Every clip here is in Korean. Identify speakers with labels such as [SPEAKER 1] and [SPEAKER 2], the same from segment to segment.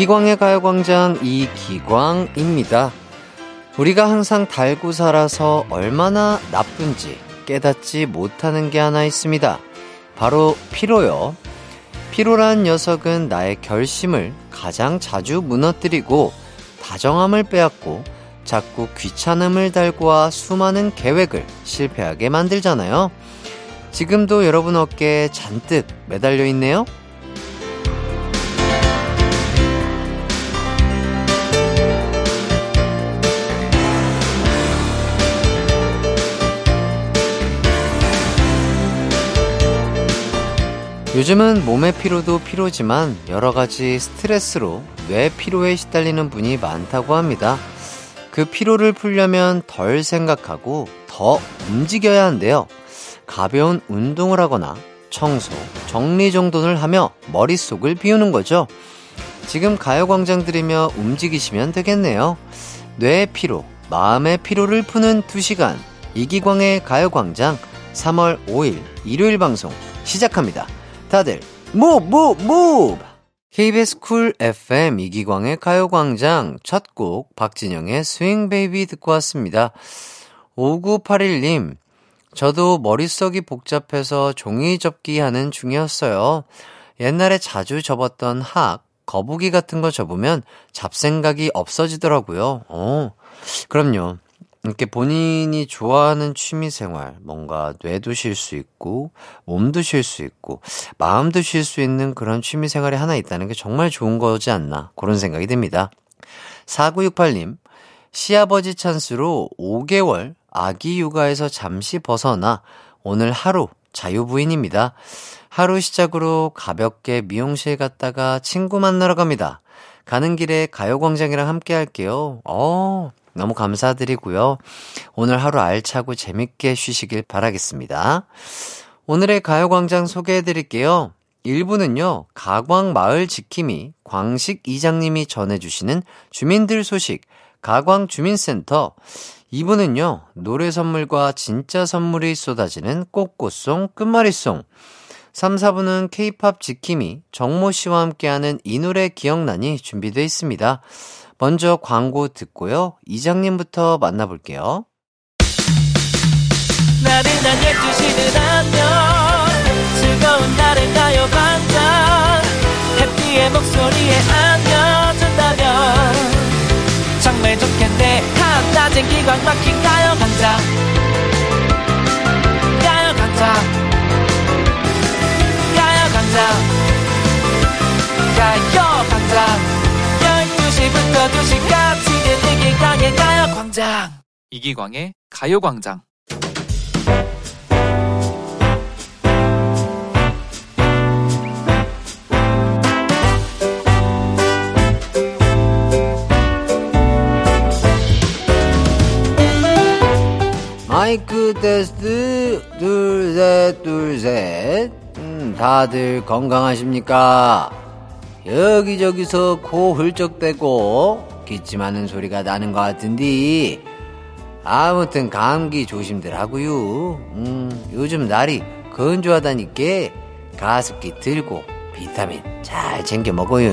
[SPEAKER 1] 이기광의 가요광장 이기광입니다. 우리가 항상 달고 살아서 얼마나 나쁜지 깨닫지 못하는 게 하나 있습니다. 바로 피로요. 피로란 녀석은 나의 결심을 가장 자주 무너뜨리고 다정함을 빼앗고 자꾸 귀찮음을 달고 와 수많은 계획을 실패하게 만들잖아요. 지금도 여러분 어깨에 잔뜩 매달려 있네요. 요즘은 몸의 피로도 피로지만 여러 가지 스트레스로 뇌 피로에 시달리는 분이 많다고 합니다. 그 피로를 풀려면 덜 생각하고 더 움직여야 한대요. 가벼운 운동을 하거나 청소, 정리정돈을 하며 머릿속을 비우는 거죠. 지금 가요광장 들이며 움직이시면 되겠네요. 뇌의 피로, 마음의 피로를 푸는 2시간. 이기광의 가요광장 3월 5일 일요일 방송 시작합니다. 다들 move move KBS Cool FM 이기광의 가요광장 첫 곡 박진영의 Swing Baby 듣고 왔습니다. 5981님 저도 머릿속이 복잡해서 종이 접기 하는 중이었어요. 옛날에 자주 접었던 학, 거북이 같은 거 접으면 잡생각이 없어지더라고요. 어, 그럼요. 이렇게 본인이 좋아하는 취미 생활, 뭔가 뇌도 쉴 수 있고, 몸도 쉴 수 있고, 마음도 쉴 수 있는 그런 취미 생활이 하나 있다는 게 정말 좋은 거지 않나, 그런 생각이 듭니다. 4968님, 시아버지 찬스로 5개월 아기 육아에서 잠시 벗어나 오늘 하루 자유부인입니다. 하루 시작으로 가볍게 미용실 갔다가 친구 만나러 갑니다. 가는 길에 가요광장이랑 함께 할게요. 어, 너무 감사드리고요. 오늘 하루 알차고 재밌게 쉬시길 바라겠습니다. 오늘의 가요광장 소개해 드릴게요. 1부는요, 가광 마을 지킴이 광식 이장님이 전해주시는 주민들 소식, 가광 주민센터. 2부는요, 노래 선물과 진짜 선물이 쏟아지는 꽃꽃송 끝말잇송. 3, 4부는 케이팝 지킴이 정모 씨와 함께하는 이 노래 기억나니 준비되어 있습니다. 먼저 광고 듣고요. 이장님부터 만나볼게요. 나른한 12시는 안녕. 즐거운 날을 가요 반짝. 해피의 목소리에 정말 좋겠네. 한낮엔 기광 막힌 가요 강장 가요 강장 가요 강장 가요 12시부터 2시까지 이기광의 가요광장. 이기광의 가요광장. 마이크 테스트 둘셋 둘셋. 음, 다들 건강하십니까? 여기저기서 코 훌쩍대고 기침하는 소리가 나는 것 같은데 아무튼 감기 조심들 하고요. 음, 요즘 날이 건조하다니까 가습기 들고 비타민 잘 챙겨 먹어요.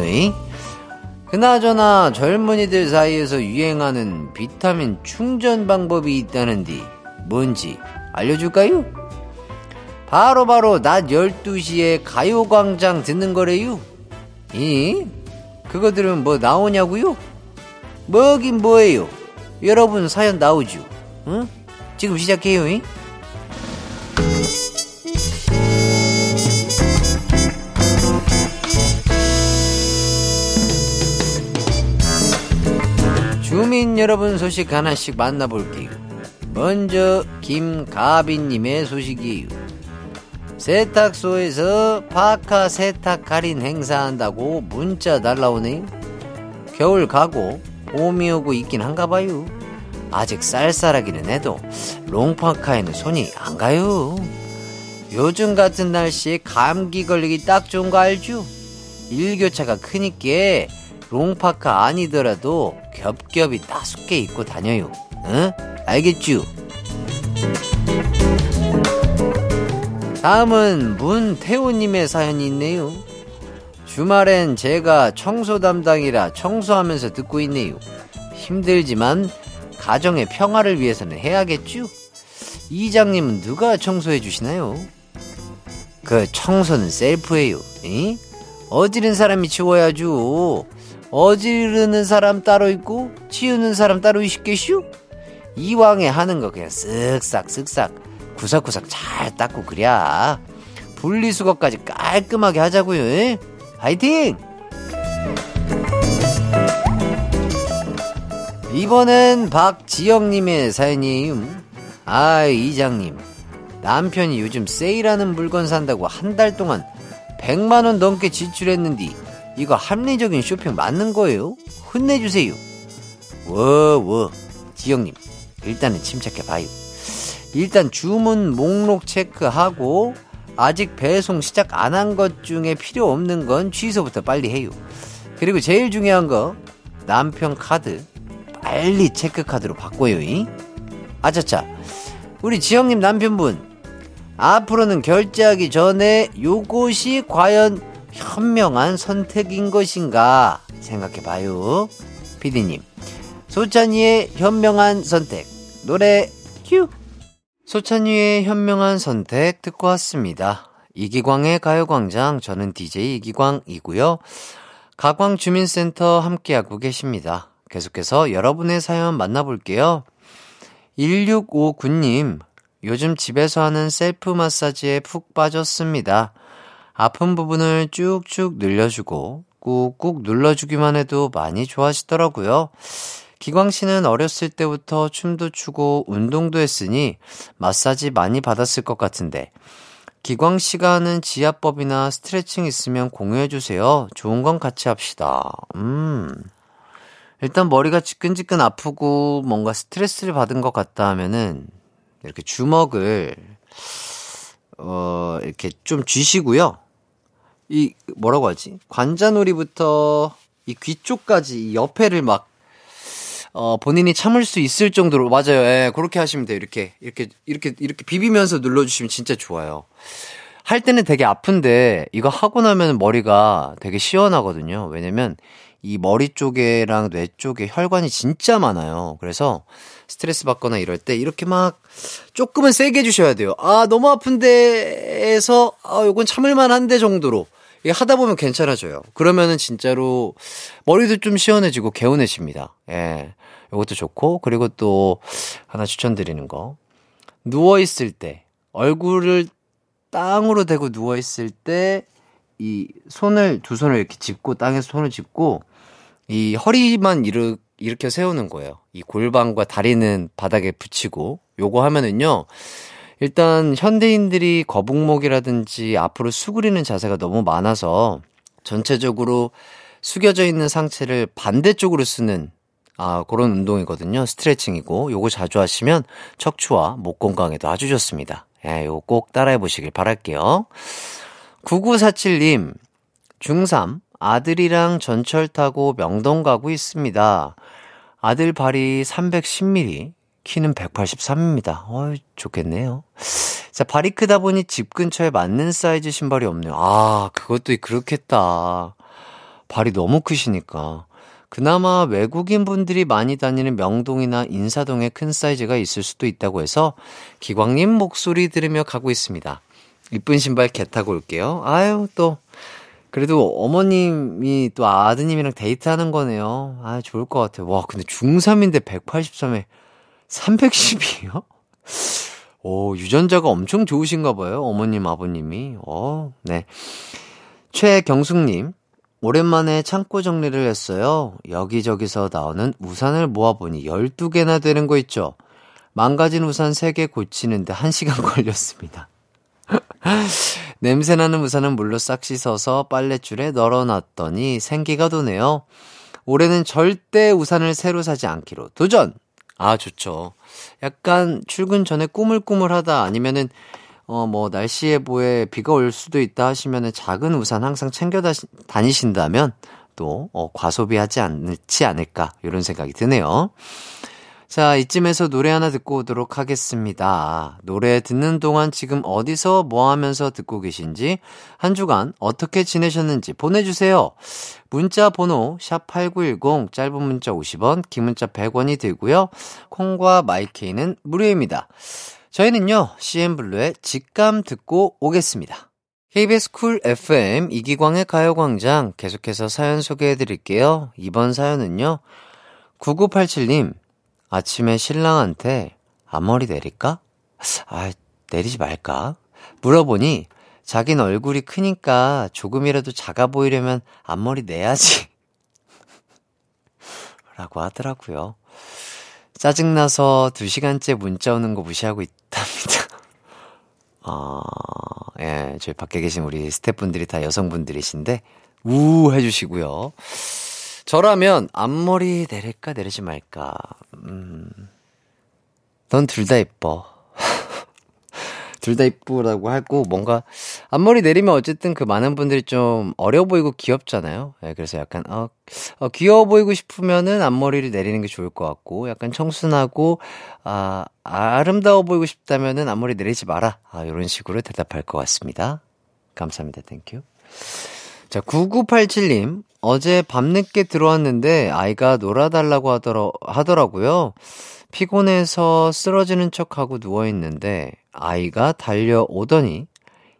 [SPEAKER 1] 그나저나 젊은이들 사이에서 유행하는 비타민 충전 방법이 있다는데 뭔지 알려줄까요? 바로바로 바로 낮 12시에 가요광장 듣는 거래요. 이? 그거 들으면 뭐 나오냐고요? 뭐긴 뭐예요? 여러분 사연 나오죠? 응? 지금 시작해요. 이? 주민 여러분 소식 하나씩 만나볼게요. 먼저 김가빈님의 소식이에요. 세탁소에서 파카 세탁 할인 행사한다고 문자 날라오네요. 겨울 가고 봄이 오고 있긴 한가 봐요. 아직 쌀쌀하기는 해도 롱파카에는 손이 안 가요. 요즘 같은 날씨에 감기 걸리기 딱 좋은 거 알죠? 일교차가 크니까 롱파카 아니더라도 겹겹이 따숩게 입고 다녀요. 응? 알겠죠? 다음은 문태호님의 사연이 있네요. 주말엔 제가 청소 담당이라 청소하면서 듣고 있네요. 힘들지만 가정의 평화를 위해서는 해야겠죠? 이장님은 누가 청소해 주시나요? 그 청소는 셀프예요. 이? 어지른 사람이 치워야죠. 어지르는 사람 따로 있고 치우는 사람 따로 있겠슈? 이왕에 하는 거 그냥 쓱싹 쓱싹 구석구석 잘 닦고 그랴 분리수거까지 깔끔하게 하자고요. 에? 화이팅! 이번엔 박지영님의 사연이에요. 아, 이장님. 남편이 요즘 세일하는 물건 산다고 한 달 동안 100만원 넘게 지출했는데, 이거 합리적인 쇼핑 맞는 거예요? 혼내주세요. 워, 워. 지영님, 일단은 침착해 봐요. 일단 주문 목록 체크하고, 아직 배송 시작 안 한 것 중에 필요 없는 건 취소부터 빨리 해요. 그리고 제일 중요한 거, 남편 카드 빨리 체크 카드로 바꿔요. 잉? 아차차. 우리 지영님 남편분. 앞으로는 결제하기 전에 요것이 과연 현명한 선택인 것인가 생각해 봐요. 피디님. 소찬이의 현명한 선택. 노래 큐. 소찬이의 현명한 선택 듣고 왔습니다. 이기광의 가요광장. 저는 DJ 이기광이고요. 가광주민센터 함께하고 계십니다. 계속해서 여러분의 사연 만나볼게요. 1659님, 요즘 집에서 하는 셀프 마사지에 푹 빠졌습니다. 아픈 부분을 쭉쭉 늘려주고 꾹꾹 눌러주기만 해도 많이 좋아지더라고요. 기광 씨는 어렸을 때부터 춤도 추고 운동도 했으니 마사지 많이 받았을 것 같은데 기광 씨가 하는 지압법이나 스트레칭 있으면 공유해 주세요. 좋은 건 같이 합시다. 음. 일단 머리가 지끈지끈 아프고 뭔가 스트레스를 받은 것 같다 하면은 이렇게 주먹을 어 이렇게 좀 쥐시고요. 이 뭐라고 하지? 관자놀이부터 이 귀 쪽까지 이 옆에를 막 어, 본인이 참을 수 있을 정도로 맞아요. 예, 그렇게 하시면 돼요. 이렇게 이렇게 이렇게 이렇게 비비면서 눌러 주시면 진짜 좋아요. 할 때는 되게 아픈데 이거 하고 나면 머리가 되게 시원하거든요. 왜냐면 이 머리 쪽에랑 뇌 쪽에 혈관이 진짜 많아요. 그래서 스트레스 받거나 이럴 때 이렇게 막 조금은 세게 해주셔야 돼요. 아, 너무 아픈데에서, 아, 요건 참을만 한데 정도로. 이게 하다 보면 괜찮아져요. 그러면은 진짜로 머리도 좀 시원해지고 개운해집니다. 예. 요것도 좋고, 그리고 또 하나 추천드리는 거. 누워 있을 때, 얼굴을 땅으로 대고 누워 있을 때, 이 손을 두 손을 이렇게 짚고 땅에서 손을 짚고 이 허리만 이르, 일으켜 세우는 거예요. 이 골반과 다리는 바닥에 붙이고 요거 하면은요. 일단 현대인들이 거북목이라든지 앞으로 수그리는 자세가 너무 많아서 전체적으로 숙여져 있는 상체를 반대쪽으로 쓰는 아, 그런 운동이거든요. 스트레칭이고 요거 자주 하시면 척추와 목 건강에도 아주 좋습니다. 예, 요거 꼭 따라해 보시길 바랄게요. 9947님, 중3 아들이랑 전철 타고 명동 가고 있습니다. 아들 발이 310mm, 키는 183입니다. 어 좋겠네요. 자, 발이 크다 보니 집 근처에 맞는 사이즈 신발이 없네요. 아, 그것도 그렇겠다. 발이 너무 크시니까. 그나마 외국인 분들이 많이 다니는 명동이나 인사동에 큰 사이즈가 있을 수도 있다고 해서 기광님 목소리 들으며 가고 있습니다. 이쁜 신발 개 타고 올게요. 아유, 또, 그래도 어머님이 또 아드님이랑 데이트하는 거네요. 아, 좋을 것 같아요. 와, 근데 중3인데 183에 310이요? 오, 유전자가 엄청 좋으신가 봐요. 어머님, 아버님이. 어, 네. 최경숙님, 오랜만에 창고 정리를 했어요. 여기저기서 나오는 우산을 모아보니 12개나 되는 거 있죠. 망가진 우산 3개 고치는데 1시간 걸렸습니다. 냄새나는 우산은 물로 싹 씻어서 빨랫줄에 널어놨더니 생기가 도네요. 올해는 절대 우산을 새로 사지 않기로 도전! 아, 좋죠. 약간 출근 전에 꾸물꾸물하다 아니면은 어, 뭐, 날씨 예보에 비가 올 수도 있다 하시면은 작은 우산 항상 챙겨 다니신다면 또, 어, 과소비하지 않지 않을까, 이런 생각이 드네요. 자, 이쯤에서 노래 하나 듣고 오도록 하겠습니다. 노래 듣는 동안 지금 어디서 뭐 하면서 듣고 계신지, 한 주간 어떻게 지내셨는지 보내주세요. 문자 번호, 샵8910, 짧은 문자 50원, 긴 문자 100원이 들고요. 콩과 my K는 무료입니다. 저희는요, CN블루의 직감 듣고 오겠습니다. KBS Cool FM 이기광의 가요광장 계속해서 사연 소개해 드릴게요. 이번 사연은요, 9987님, 아침에 신랑한테 앞머리 내릴까? 아, 내리지 말까? 물어보니 자긴 얼굴이 크니까 조금이라도 작아 보이려면 앞머리 내야지. 라고 하더라고요. 짜증나서 두 시간째 문자 오는 거 무시하고 있답니다. 어, 예, 저희 밖에 계신 우리 스태프분들이 다 여성분들이신데, 우 해주시고요. 저라면 앞머리 내릴까 내리지 말까. 음. 넌 둘 다 예뻐. 둘다 이쁘라고 하고 뭔가 앞머리 내리면 어쨌든 그 많은 분들이 좀 어려 보이고 귀엽잖아요. 네, 그래서 약간 어, 어 귀여워 보이고 싶으면은 앞머리를 내리는 게 좋을 것 같고 약간 청순하고 아 아름다워 보이고 싶다면은 앞머리 내리지 마라. 아 이런 식으로 대답할 것 같습니다. 감사합니다. thank you. 자, 9987님. 어제 밤늦게 들어왔는데 아이가 놀아달라고 하더라, 하더라고요. 피곤해서 쓰러지는 척하고 누워있는데 아이가 달려오더니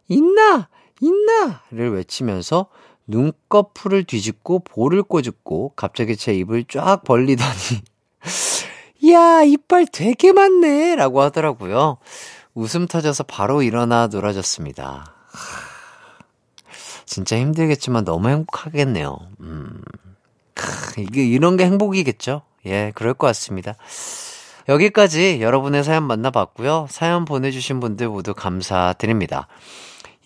[SPEAKER 1] 있나! 있나! 를 외치면서 눈꺼풀을 뒤집고 볼을 꼬집고 갑자기 제 입을 쫙 벌리더니 야 이빨 되게 많네 라고 하더라고요. 웃음 터져서 바로 일어나 놀아줬습니다. 진짜 힘들겠지만 너무 행복하겠네요. 음. 크, 이게 이런 게 행복이겠죠? 예, 그럴 것 같습니다. 여기까지 여러분의 사연 만나봤고요. 사연 보내주신 분들 모두 감사드립니다.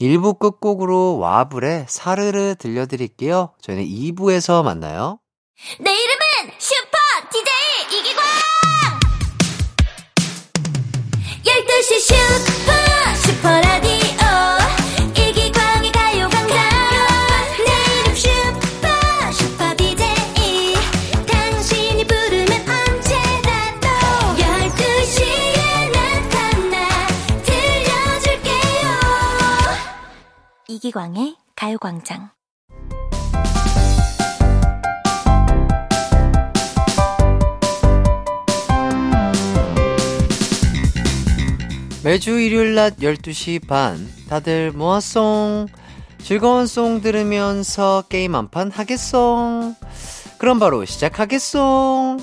[SPEAKER 1] 1부 끝곡으로 와블의 사르르 들려드릴게요. 저희는 2부에서 만나요.
[SPEAKER 2] 내 이름은 슈퍼 DJ 이기광! 12시 슈퍼 슈퍼 이기광의 가요광장.
[SPEAKER 1] 매주 일요일 낮 12시 반, 다들 모았송. 즐거운 송 들으면서 게임 한 판 하겠송. 그럼 바로 시작하겠송.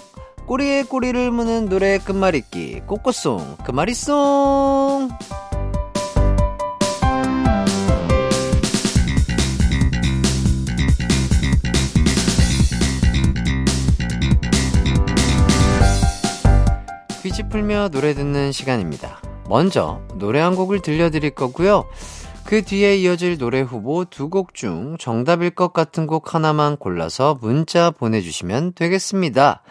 [SPEAKER 1] 꼬리에 꼬리를 무는 노래 끝말잇기, 꼬꼬송, 끝말잇송. 퀴즈 풀며 노래 듣는 시간입니다. 먼저 노래 한 곡을 들려드릴 거고요. 그 뒤에 이어질 노래 후보 두 곡 중 정답일 것 같은 곡 하나만 골라서 문자 보내주시면 되겠습니다.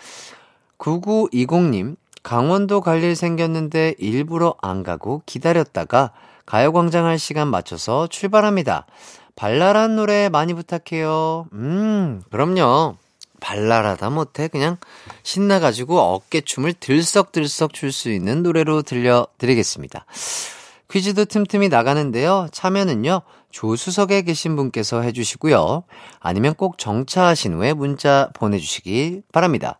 [SPEAKER 1] 9920님, 강원도 갈 일 생겼는데 일부러 안 가고 기다렸다가 가요광장 할 시간 맞춰서 출발합니다. 발랄한 노래 많이 부탁해요. 음, 그럼요. 발랄하다 못해 그냥 신나가지고 어깨춤을 들썩들썩 출 수 있는 노래로 들려드리겠습니다. 퀴즈도 틈틈이 나가는데요. 참여는요, 조수석에 계신 분께서 해주시고요. 아니면 꼭 정차하신 후에 문자 보내주시기 바랍니다.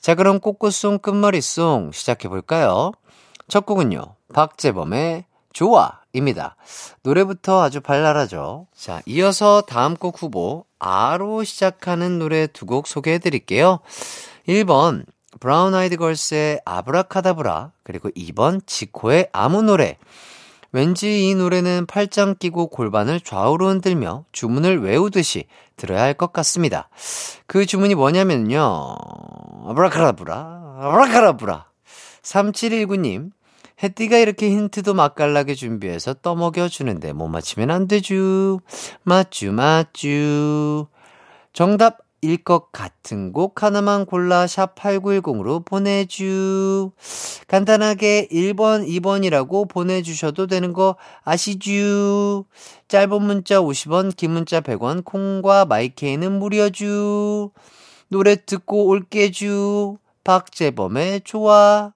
[SPEAKER 1] 자, 그럼 꽃꽃송 끝머리송 시작해볼까요? 첫 곡은요, 박재범의 좋아 입니다. 노래부터 아주 발랄하죠. 자, 이어서 다음 곡 후보, 아로 시작하는 노래 두 곡 소개해 드릴게요. 1번, 브라운 아이드 걸스의 아브라카다브라, 그리고 2번, 지코의 아무 노래. 왠지 이 노래는 팔짱 끼고 골반을 좌우로 흔들며 주문을 외우듯이 들어야 할 것 같습니다. 그 주문이 뭐냐면요. 아브라카다브라, 아브라카다브라. 3719님, 해띠가 이렇게 힌트도 맛깔나게 준비해서 떠먹여 주는데 못 맞히면 안 되죠. 맞쥬, 맞쥬. 정답 일 것 같은 곡 하나만 골라 샵 8910으로 보내주. 간단하게 1번, 2번이라고 보내주셔도 되는 거 아시죠? 짧은 문자 50원, 긴 문자 100원, 콩과 마이케이는 무료주. 노래 듣고 올게주. 박재범의 좋아.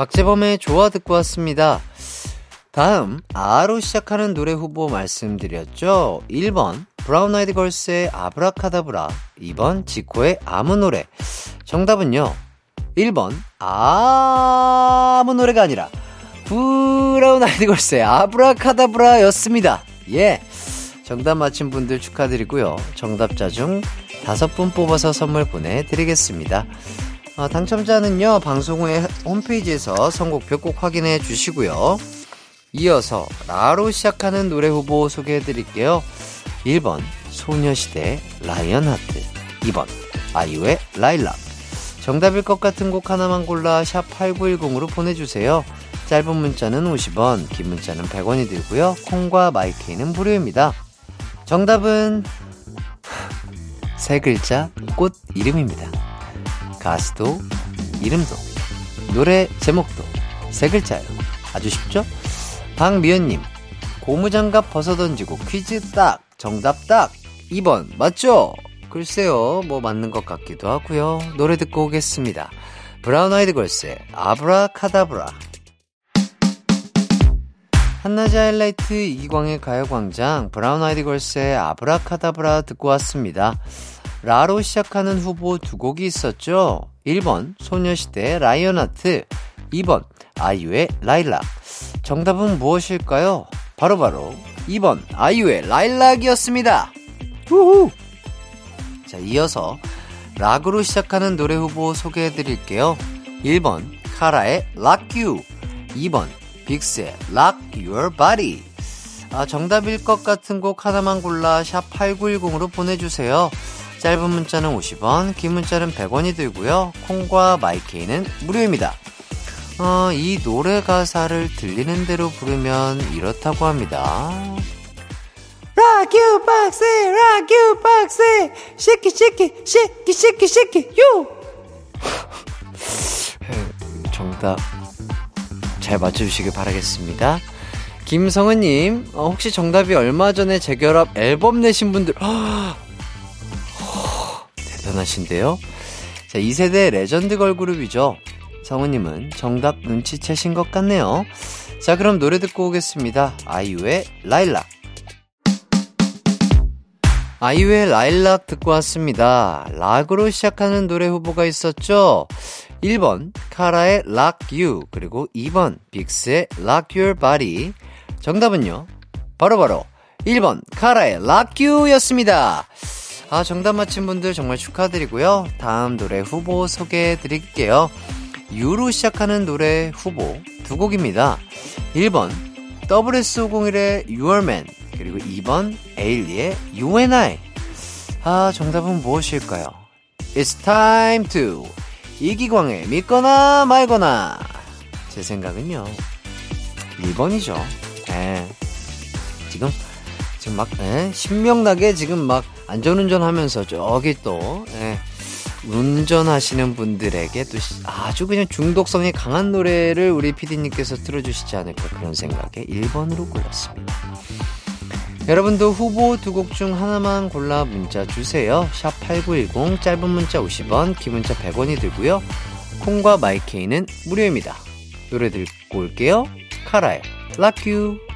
[SPEAKER 1] 박재범의 좋아 듣고 왔습니다. 다음 아로 시작하는 노래 후보 말씀드렸죠. 1번 브라운 아이드 걸스의 아브라카다브라 2번 지코의 아무 노래 정답은요 1번 아무 노래가 아니라 브라운 아이드 걸스의 아브라카다브라 였습니다. 예. 정답 맞힌 분들 축하드리고요. 정답자 중 다섯 분 뽑아서 선물 보내드리겠습니다. 어, 당첨자는요, 방송 후에 홈페이지에서 선곡표 꼭 확인해 주시고요. 이어서 라로 시작하는 노래 후보 소개해 드릴게요. 1번 소녀시대 라이언 하트 2번 아이유의 라일락 정답일 것 같은 곡 하나만 골라 샵 8910으로 보내주세요. 짧은 문자는 50원, 긴 문자는 100원이 들고요. 콩과 마이케이는 무료입니다. 정답은 세 글자 꽃 이름입니다. 가수도 이름도 노래 제목도 세 글자예요. 아주 쉽죠? 박미연님 고무장갑 벗어 던지고 퀴즈 딱 정답 딱 2번 맞죠? 글쎄요 뭐 맞는 것 같기도 하고요. 노래 듣고 오겠습니다. 브라운 아이드 걸스의 아브라카다브라 한낮의 하이라이트 이기광의 가요광장 브라운 아이드 걸스의 아브라카다브라 듣고 왔습니다. 라로 시작하는 후보 두 곡이 있었죠. 1번 소녀시대 Lion Heart 2번 아이유의 라일락 정답은 무엇일까요? 바로바로 바로 2번 아이유의 라일락이었습니다. 우후! 자, 이어서 락으로 시작하는 노래 후보 소개해 드릴게요. 1번 카라의 You 2번 빅스의 Rock Ur Body 아, 정답일 것 같은 곡 하나만 골라 샵 8910으로 보내주세요. 짧은 문자는 50원, 긴 문자는 100원이 들고요. 콩과 마이케이는 무료입니다. 어, 이 노래 가사를 들리는 대로 부르면 이렇다고 합니다. Rock you boxy, rock you boxy, shake shake shake shake shake you. 정답 잘 맞춰주시길 바라겠습니다. 김성은님, 어, 혹시 정답이 얼마 전에 재결합 앨범 내신 분들, 대단하신데요? 자, 2세대 레전드 걸그룹이죠. 성우님은 정답 눈치채신 것 같네요. 자, 그럼 노래 듣고 오겠습니다. 아이유의 라일락. 아이유의 라일락 듣고 왔습니다. 락으로 시작하는 노래 후보가 있었죠? 1번, 카라의 Lock You, 그리고 2번, 빅스의 Lock Your Body. 정답은요? 바로바로 바로 1번, 카라의 Lock You 였습니다. 아, 정답 맞힌 분들 정말 축하드리고요. 다음 노래 후보 소개해 드릴게요. 유로 시작하는 노래 후보 두 곡입니다. 1번 WS501의 Your Man 그리고 2번 에일리의 You and I 아 정답은 무엇일까요? It's time to 이기광의 믿거나 말거나 제 생각은요 1번이죠 예. 지금 지금 막 예, 신명나게 지금 막 안전운전 하면서 저기 또, 예, 운전하시는 분들에게 또 아주 그냥 중독성이 강한 노래를 우리 피디님께서 틀어주시지 않을까 그런 생각에 1번으로 골랐습니다. 여러분도 후보 두 곡 중 하나만 골라 문자 주세요. 샵 8910 짧은 문자 50원, 긴 문자 100원이 들고요. 콩과 마이케이는 무료입니다. 노래 듣고 올게요. 카라의 You.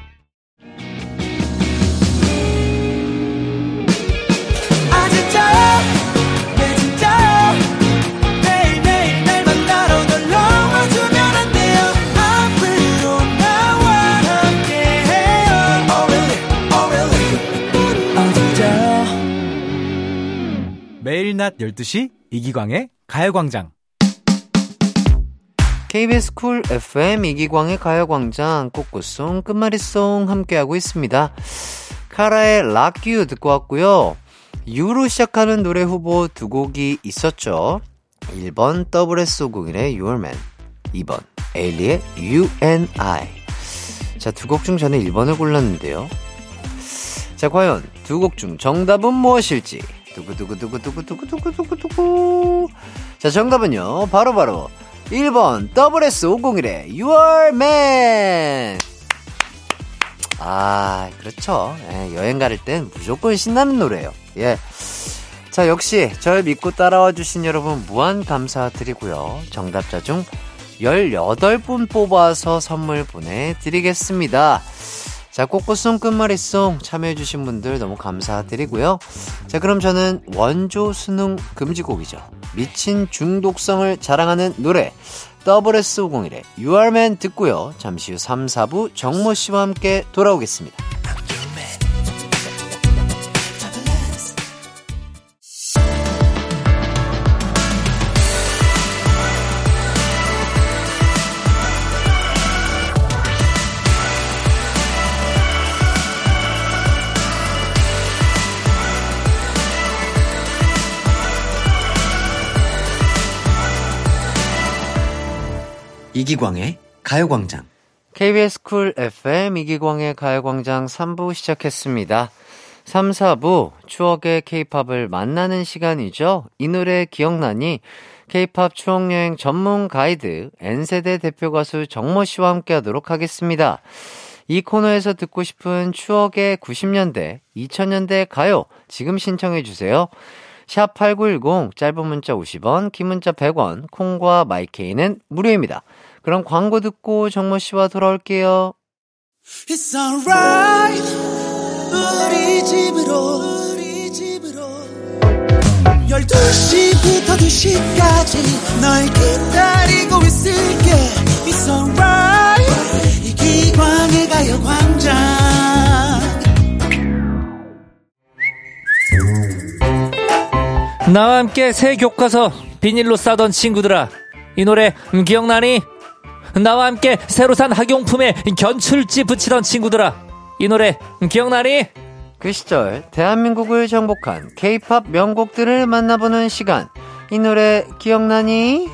[SPEAKER 3] 매일 낮 12시 이기광의 가요광장
[SPEAKER 1] KBS Cool FM 이기광의 가요광장 꼬꼬송 끝말잇송 함께하고 있습니다. 카라의 Rock U 듣고 왔고요. 유로 시작하는 노래 후보 두 곡이 있었죠. 1번 SS501의 U R Man 2번 에일리의 You and I 자, 두 곡 중 저는 1번을 골랐는데요. 자, 과연 두 곡 중 정답은 무엇일지 두구두구두구두구두구두구두구두구. 자, 정답은요. 바로바로 바로 1번 WS501의 Your Man. 아, 그렇죠. 예, 여행 갈땐 무조건 신나는 노래예요. 예. 자, 역시 절 믿고 따라와 주신 여러분 무한 감사드리고요. 정답자 중 18분 뽑아서 선물 보내드리겠습니다. 자, 꽃꽃송 끝말잇송 참여해주신 분들 너무 감사드리고요. 자, 그럼 저는 원조 수능 금지곡이죠. 미친 중독성을 자랑하는 노래, WS501의 You Are Man 듣고요. 잠시 후 3, 4부 정모 씨와 함께 돌아오겠습니다. 이기광의 가요광장. KBS Cool FM 이기광의 가요광장 3부 시작했습니다. 3, 4부 추억의 케이팝을 만나는 시간이죠. 이 노래 기억나니? 케이팝 추억여행 전문 가이드 N세대 대표 가수 정모 씨와 함께 하도록 하겠습니다. 이 코너에서 듣고 싶은 추억의 90년대, 2000년대 가요 지금 신청해 주세요. 샵8910 짧은 문자 50원, 긴 문자 100원, 콩과 My K는 무료입니다. 그럼 광고 듣고 정모 씨와 돌아올게요. It's alright. 우리 집으로 우리 집으로 12시부터 2시까지 널 기다리고 있을게 It's alright 이기광의 가요광장
[SPEAKER 4] 나와 함께 새 교과서 비닐로 싸던 친구들아 이 노래 기억나니? 나와 함께 새로 산 학용품에 견출지 붙이던 친구들아 이 노래 기억나니?
[SPEAKER 1] 그 시절 대한민국을 정복한 케이팝 명곡들을 만나보는 시간 이 노래 기억나니?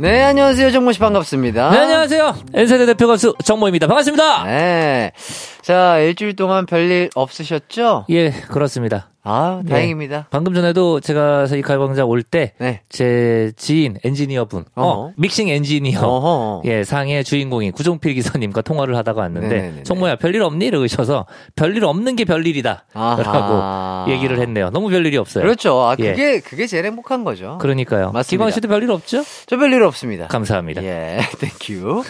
[SPEAKER 1] 네, 안녕하세요. 정모 씨 반갑습니다.
[SPEAKER 4] 네, 안녕하세요. N세대 대표 가수 정모입니다. 반갑습니다.
[SPEAKER 1] 네. 자, 일주일 동안 별일 없으셨죠?
[SPEAKER 4] 예, 그렇습니다.
[SPEAKER 1] 아, 다행입니다.
[SPEAKER 4] 방금 전에도 제가 이 가요광장 올 때제
[SPEAKER 1] 네.
[SPEAKER 4] 지인 엔지니어분, 어. 믹싱 엔지니어,
[SPEAKER 1] 어허.
[SPEAKER 4] 예, 상의 주인공인 구종필 기사님과 통화를 하다가 왔는데
[SPEAKER 1] 네네네네.
[SPEAKER 4] 정모야 별일 없니? 이러셔서 별일 없는 게 별일이다.
[SPEAKER 1] 아하.
[SPEAKER 4] 라고 얘기를 했네요. 너무 별일이 없어요.
[SPEAKER 1] 그렇죠. 아,
[SPEAKER 4] 예.
[SPEAKER 1] 그게, 그게 제일 행복한 거죠.
[SPEAKER 4] 그러니까요.
[SPEAKER 1] 맞습니다.
[SPEAKER 4] 기광 씨도 별일 없죠?
[SPEAKER 1] 저 별일 없습니다.
[SPEAKER 4] 감사합니다.
[SPEAKER 1] 예, Thank you.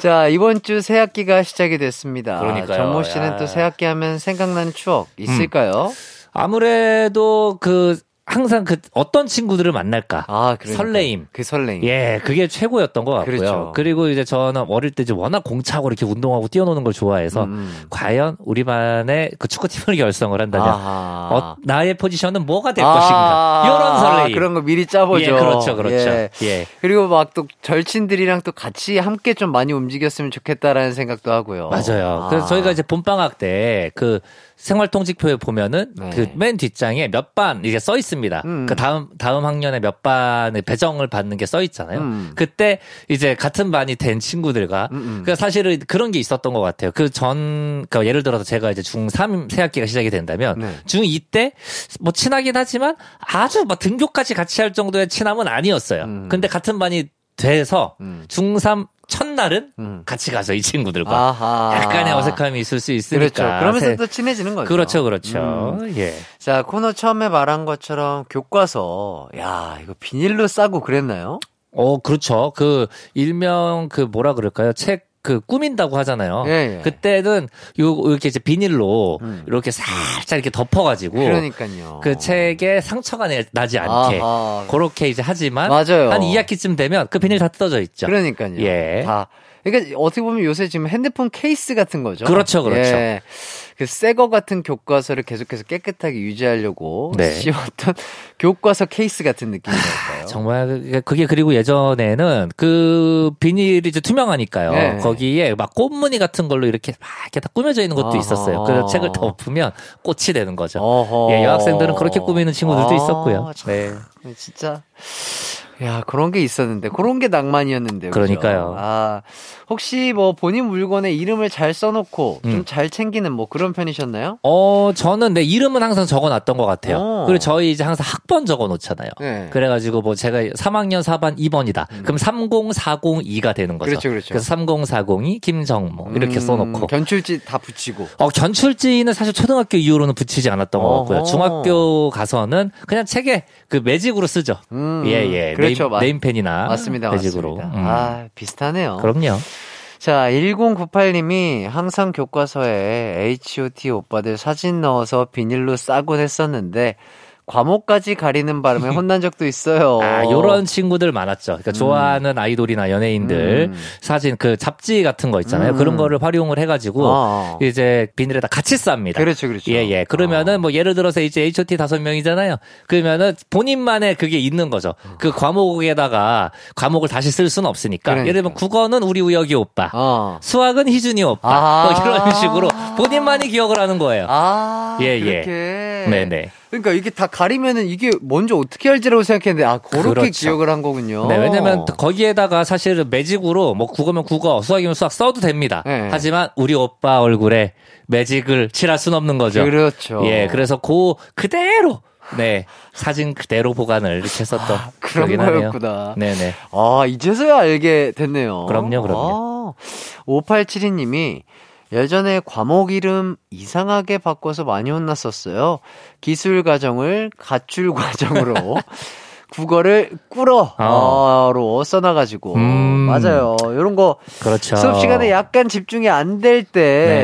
[SPEAKER 1] 자, 이번 주 새 학기가 시작이 됐습니다.
[SPEAKER 4] 그러니까요.
[SPEAKER 1] 정모 씨는
[SPEAKER 4] 야. 음.
[SPEAKER 1] 또 새 학기 하면 생각나는 추억 있을까요?
[SPEAKER 4] 아무래도 그 항상 그 어떤 친구들을 만날까?
[SPEAKER 1] 아, 그러니까.
[SPEAKER 4] 설레임.
[SPEAKER 1] 그 설레임.
[SPEAKER 4] 예, 그게 최고였던 것 같고요.
[SPEAKER 1] 그렇죠.
[SPEAKER 4] 그리고 이제 저는 어릴 때 이제 워낙 공차고 이렇게 운동하고 뛰어노는 걸 좋아해서
[SPEAKER 1] 음.
[SPEAKER 4] 과연 우리 반에 그 축구팀을 결성을 한다면
[SPEAKER 1] 아하.
[SPEAKER 4] 어, 나의 포지션은 뭐가 될
[SPEAKER 1] 아,
[SPEAKER 4] 것인가? 이런 설레임.
[SPEAKER 1] 그런 거 미리 짜보죠.
[SPEAKER 4] 예, 그렇죠, 그렇죠.
[SPEAKER 1] 예.
[SPEAKER 4] 예.
[SPEAKER 1] 그리고 막 또 절친들이랑 또 같이 함께 좀 많이 움직였으면 좋겠다라는 생각도 하고요.
[SPEAKER 4] 맞아요.
[SPEAKER 1] 아.
[SPEAKER 4] 그래서 저희가 이제 봄방학 때그 생활통직표에 보면은
[SPEAKER 1] 네.
[SPEAKER 4] 그맨 뒷장에 몇 반 이게 써 있습니다.
[SPEAKER 1] 음.
[SPEAKER 4] 그 다음 다음 학년에 몇 반의 배정을 받는 게 써 있잖아요.
[SPEAKER 1] 음.
[SPEAKER 4] 그때 이제 같은 반이 된 친구들과
[SPEAKER 1] 음, 음.
[SPEAKER 4] 그 사실은 그런 게 있었던 것 같아요. 그전그 예를 들어서 제가 이제 중3 새 학기가 시작이 된다면
[SPEAKER 1] 네.
[SPEAKER 4] 중2 때 뭐 친하긴 하지만 아주 막 등교까지 같이 할 정도의 친함은 아니었어요.
[SPEAKER 1] 음.
[SPEAKER 4] 근데 같은 반이 돼서
[SPEAKER 1] 음.
[SPEAKER 4] 중3 첫날은
[SPEAKER 1] 음.
[SPEAKER 4] 같이 가서 이 친구들과
[SPEAKER 1] 아하.
[SPEAKER 4] 약간의 어색함이 있을 수 있으니까.
[SPEAKER 1] 그렇죠. 그러면서
[SPEAKER 4] 세-
[SPEAKER 1] 또 친해지는 거죠.
[SPEAKER 4] 그렇죠, 그렇죠.
[SPEAKER 1] 음.
[SPEAKER 4] 예.
[SPEAKER 1] 자, 코너 처음에 말한 것처럼 교과서. 야, 이거 비닐로 싸고 그랬나요?
[SPEAKER 4] 어, 그렇죠. 그 일명 그 뭐라 그럴까요? 책 그 꾸민다고 하잖아요.
[SPEAKER 1] 예, 예.
[SPEAKER 4] 그때는 요 이렇게 이제 비닐로
[SPEAKER 1] 음.
[SPEAKER 4] 이렇게 살짝 이렇게 덮어가지고
[SPEAKER 1] 그러니까요.
[SPEAKER 4] 그 책에 상처가 내- 나지 않게
[SPEAKER 1] 아하.
[SPEAKER 4] 그렇게 이제 하지만
[SPEAKER 1] 맞아요.
[SPEAKER 4] 한 2학기쯤 되면 그 비닐 다 뜯어져 있죠.
[SPEAKER 1] 그러니까요.
[SPEAKER 4] 예.
[SPEAKER 1] 다. 그러니까 어떻게 보면 요새 지금 핸드폰 케이스 같은 거죠.
[SPEAKER 4] 그렇죠, 그렇죠.
[SPEAKER 1] 예. 그새거 같은 교과서를 계속해서 깨끗하게 유지하려고
[SPEAKER 4] 네.
[SPEAKER 1] 씌웠던 교과서 케이스 같은 느낌이랄까요?
[SPEAKER 4] 정말 그게- 그리고 예전에는 그 비닐이 이제 투명하니까요.
[SPEAKER 1] 네.
[SPEAKER 4] 거기에 막 꽃무늬 같은 걸로 이렇게 막 이렇게 다 꾸며져 있는 것도. 있었어요. 그래서 책을 덮으면 꽃이 되는 거죠.
[SPEAKER 1] 어허.
[SPEAKER 4] 예, 여학생들은 그렇게 꾸미는 친구들도
[SPEAKER 1] 아,
[SPEAKER 4] 있었고요.
[SPEAKER 1] 참,
[SPEAKER 4] 네.
[SPEAKER 1] 진짜 야, 그런 게 있었는데, 그런 게 낭만이었는데요.
[SPEAKER 4] 그러니까요.
[SPEAKER 1] 아, 혹시 뭐 본인 물건에 이름을 잘 써놓고 좀
[SPEAKER 4] 음.
[SPEAKER 1] 잘 챙기는 뭐 그런 편이셨나요?
[SPEAKER 4] 어, 저는 내 이름은 항상 적어 놨던 것 같아요.
[SPEAKER 1] 어.
[SPEAKER 4] 그리고 저희 이제 항상 학번 적어 놓잖아요.
[SPEAKER 1] 네.
[SPEAKER 4] 그래가지고 뭐 제가 3학년 4반 2번이다. 그럼 30402가 되는 거죠.
[SPEAKER 1] 음. 그렇죠, 그렇죠.
[SPEAKER 4] 래서 3040이 김정모 이렇게
[SPEAKER 1] 음,
[SPEAKER 4] 써놓고.
[SPEAKER 1] 견출지 다 붙이고.
[SPEAKER 4] 어, 견출지는 사실 초등학교 이후로는 붙이지 않았던 것 같고요.
[SPEAKER 1] 어허.
[SPEAKER 4] 중학교 가서는 그냥 책에 그 매직으로 쓰죠.
[SPEAKER 1] 음,
[SPEAKER 4] 예, 예.
[SPEAKER 1] 그렇죠.
[SPEAKER 4] 네임,
[SPEAKER 1] 맞-
[SPEAKER 4] 네임펜이나
[SPEAKER 1] 맞습니다.
[SPEAKER 4] 매직으로.
[SPEAKER 1] 맞습니다.
[SPEAKER 4] 음.
[SPEAKER 1] 아, 비슷하네요.
[SPEAKER 4] 그럼요.
[SPEAKER 1] 자, 1098님이 항상 교과서에 H.O.T 오빠들 사진 넣어서 비닐로 싸곤 했었는데, 과목까지 가리는 바람에 혼난 적도 있어요.
[SPEAKER 4] 아, 요런 친구들 많았죠. 그러니까 좋아하는 아이돌이나 연예인들
[SPEAKER 1] 음.
[SPEAKER 4] 사진 그 잡지 같은 거 있잖아요.
[SPEAKER 1] 음.
[SPEAKER 4] 그런 거를 활용을 해가지고
[SPEAKER 1] 아.
[SPEAKER 4] 이제 비닐에다 같이 쌉니다.
[SPEAKER 1] 그렇죠, 그렇죠.
[SPEAKER 4] 예, 예. 그러면은 뭐 예를 들어서 이제 H.O.T 다섯 명이잖아요. 그러면은 본인만의 그게 있는 거죠. 그 과목에다가 과목을 다시 쓸 수는 없으니까.
[SPEAKER 1] 그러니까.
[SPEAKER 4] 예를 들면 국어는 우리 우혁이 오빠.
[SPEAKER 1] 어.
[SPEAKER 4] 수학은 희준이 오빠.
[SPEAKER 1] 아.
[SPEAKER 4] 뭐 이런 식으로 본인만이 기억을 하는 거예요.
[SPEAKER 1] 아,
[SPEAKER 4] 예, 예.
[SPEAKER 1] 그렇게.
[SPEAKER 4] 네네.
[SPEAKER 1] 그러니까 이게 다 가리면은 이게 먼저 어떻게 할지라고 생각했는데 아 그렇게
[SPEAKER 4] 그렇죠.
[SPEAKER 1] 기억을 한 거군요.
[SPEAKER 4] 네, 왜냐면 거기에다가 사실은 매직으로 뭐 국어면 국어, 수학이면 수학 써도 됩니다.
[SPEAKER 1] 네.
[SPEAKER 4] 하지만 우리 오빠 얼굴에 매직을 칠할 수는 없는 거죠.
[SPEAKER 1] 그렇죠.
[SPEAKER 4] 예, 그래서 그 그대로 네 사진 그대로 보관을 이렇게 했었던
[SPEAKER 1] 아, 그런. 거였구나.
[SPEAKER 4] 네네.
[SPEAKER 1] 아 이제서야 알게 됐네요.
[SPEAKER 4] 그럼요, 그럼요.
[SPEAKER 1] 아, 5872님이 예전에 과목 이름 이상하게 바꿔서 많이 혼났었어요. 기술 과정을 가출 과정으로 국어를 꿇어로 써놔가지고
[SPEAKER 4] 음.
[SPEAKER 1] 맞아요. 이런 거
[SPEAKER 4] 그렇죠.
[SPEAKER 1] 수업 시간에 약간 집중이 안 될때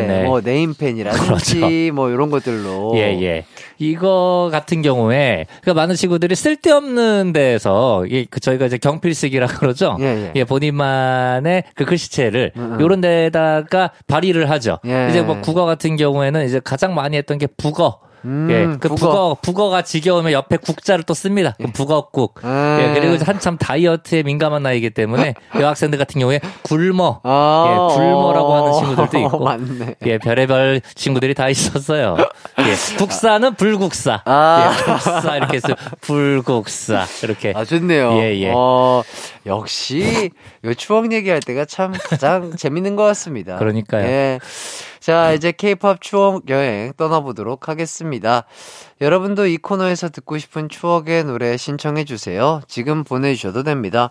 [SPEAKER 4] 네네.
[SPEAKER 1] 뭐 네임펜이라든지 뭐 이런 것들로
[SPEAKER 4] 예, 예. 이거 같은 경우에, 그 많은 친구들이 쓸데없는 데에서, 이, 그 저희가 이제 경필쓰기라 그러죠?
[SPEAKER 1] 예, 예.
[SPEAKER 4] 본인만의 그 글씨체를,
[SPEAKER 1] 음, 음.
[SPEAKER 4] 요런 데다가 발휘를 하죠.
[SPEAKER 1] 예.
[SPEAKER 4] 이제 뭐 국어 같은 경우에는 이제 가장 많이 했던 게 북어.
[SPEAKER 1] 음,
[SPEAKER 4] 예, 그
[SPEAKER 1] 국어.
[SPEAKER 4] 북어, 북어 가 지겨우면 옆에 국자를 또 씁니다. 그럼 북어국.
[SPEAKER 1] 아.
[SPEAKER 4] 예, 그리고 한참 다이어트에 민감한 나이기 때문에 여학생들 같은 경우에 굶어.
[SPEAKER 1] 아,
[SPEAKER 4] 예, 굶어라고 하는 친구들도 있고.
[SPEAKER 1] 맞네.
[SPEAKER 4] 예, 별의별 친구들이 다 있었어요. 예, 국사는 불국사.
[SPEAKER 1] 아.
[SPEAKER 4] 예, 국사 이렇게 해서 불국사 이렇게.
[SPEAKER 1] 아, 좋네요.
[SPEAKER 4] 예, 예.
[SPEAKER 1] 어, 역시, 요 추억 얘기할 때가 참 가장 재밌는 것 같습니다.
[SPEAKER 4] 그러니까요.
[SPEAKER 1] 예. 자, 이제 케이팝 추억 여행 떠나보도록 하겠습니다. 여러분도 이 코너에서 듣고 싶은 추억의 노래 신청해주세요. 지금 보내주셔도 됩니다.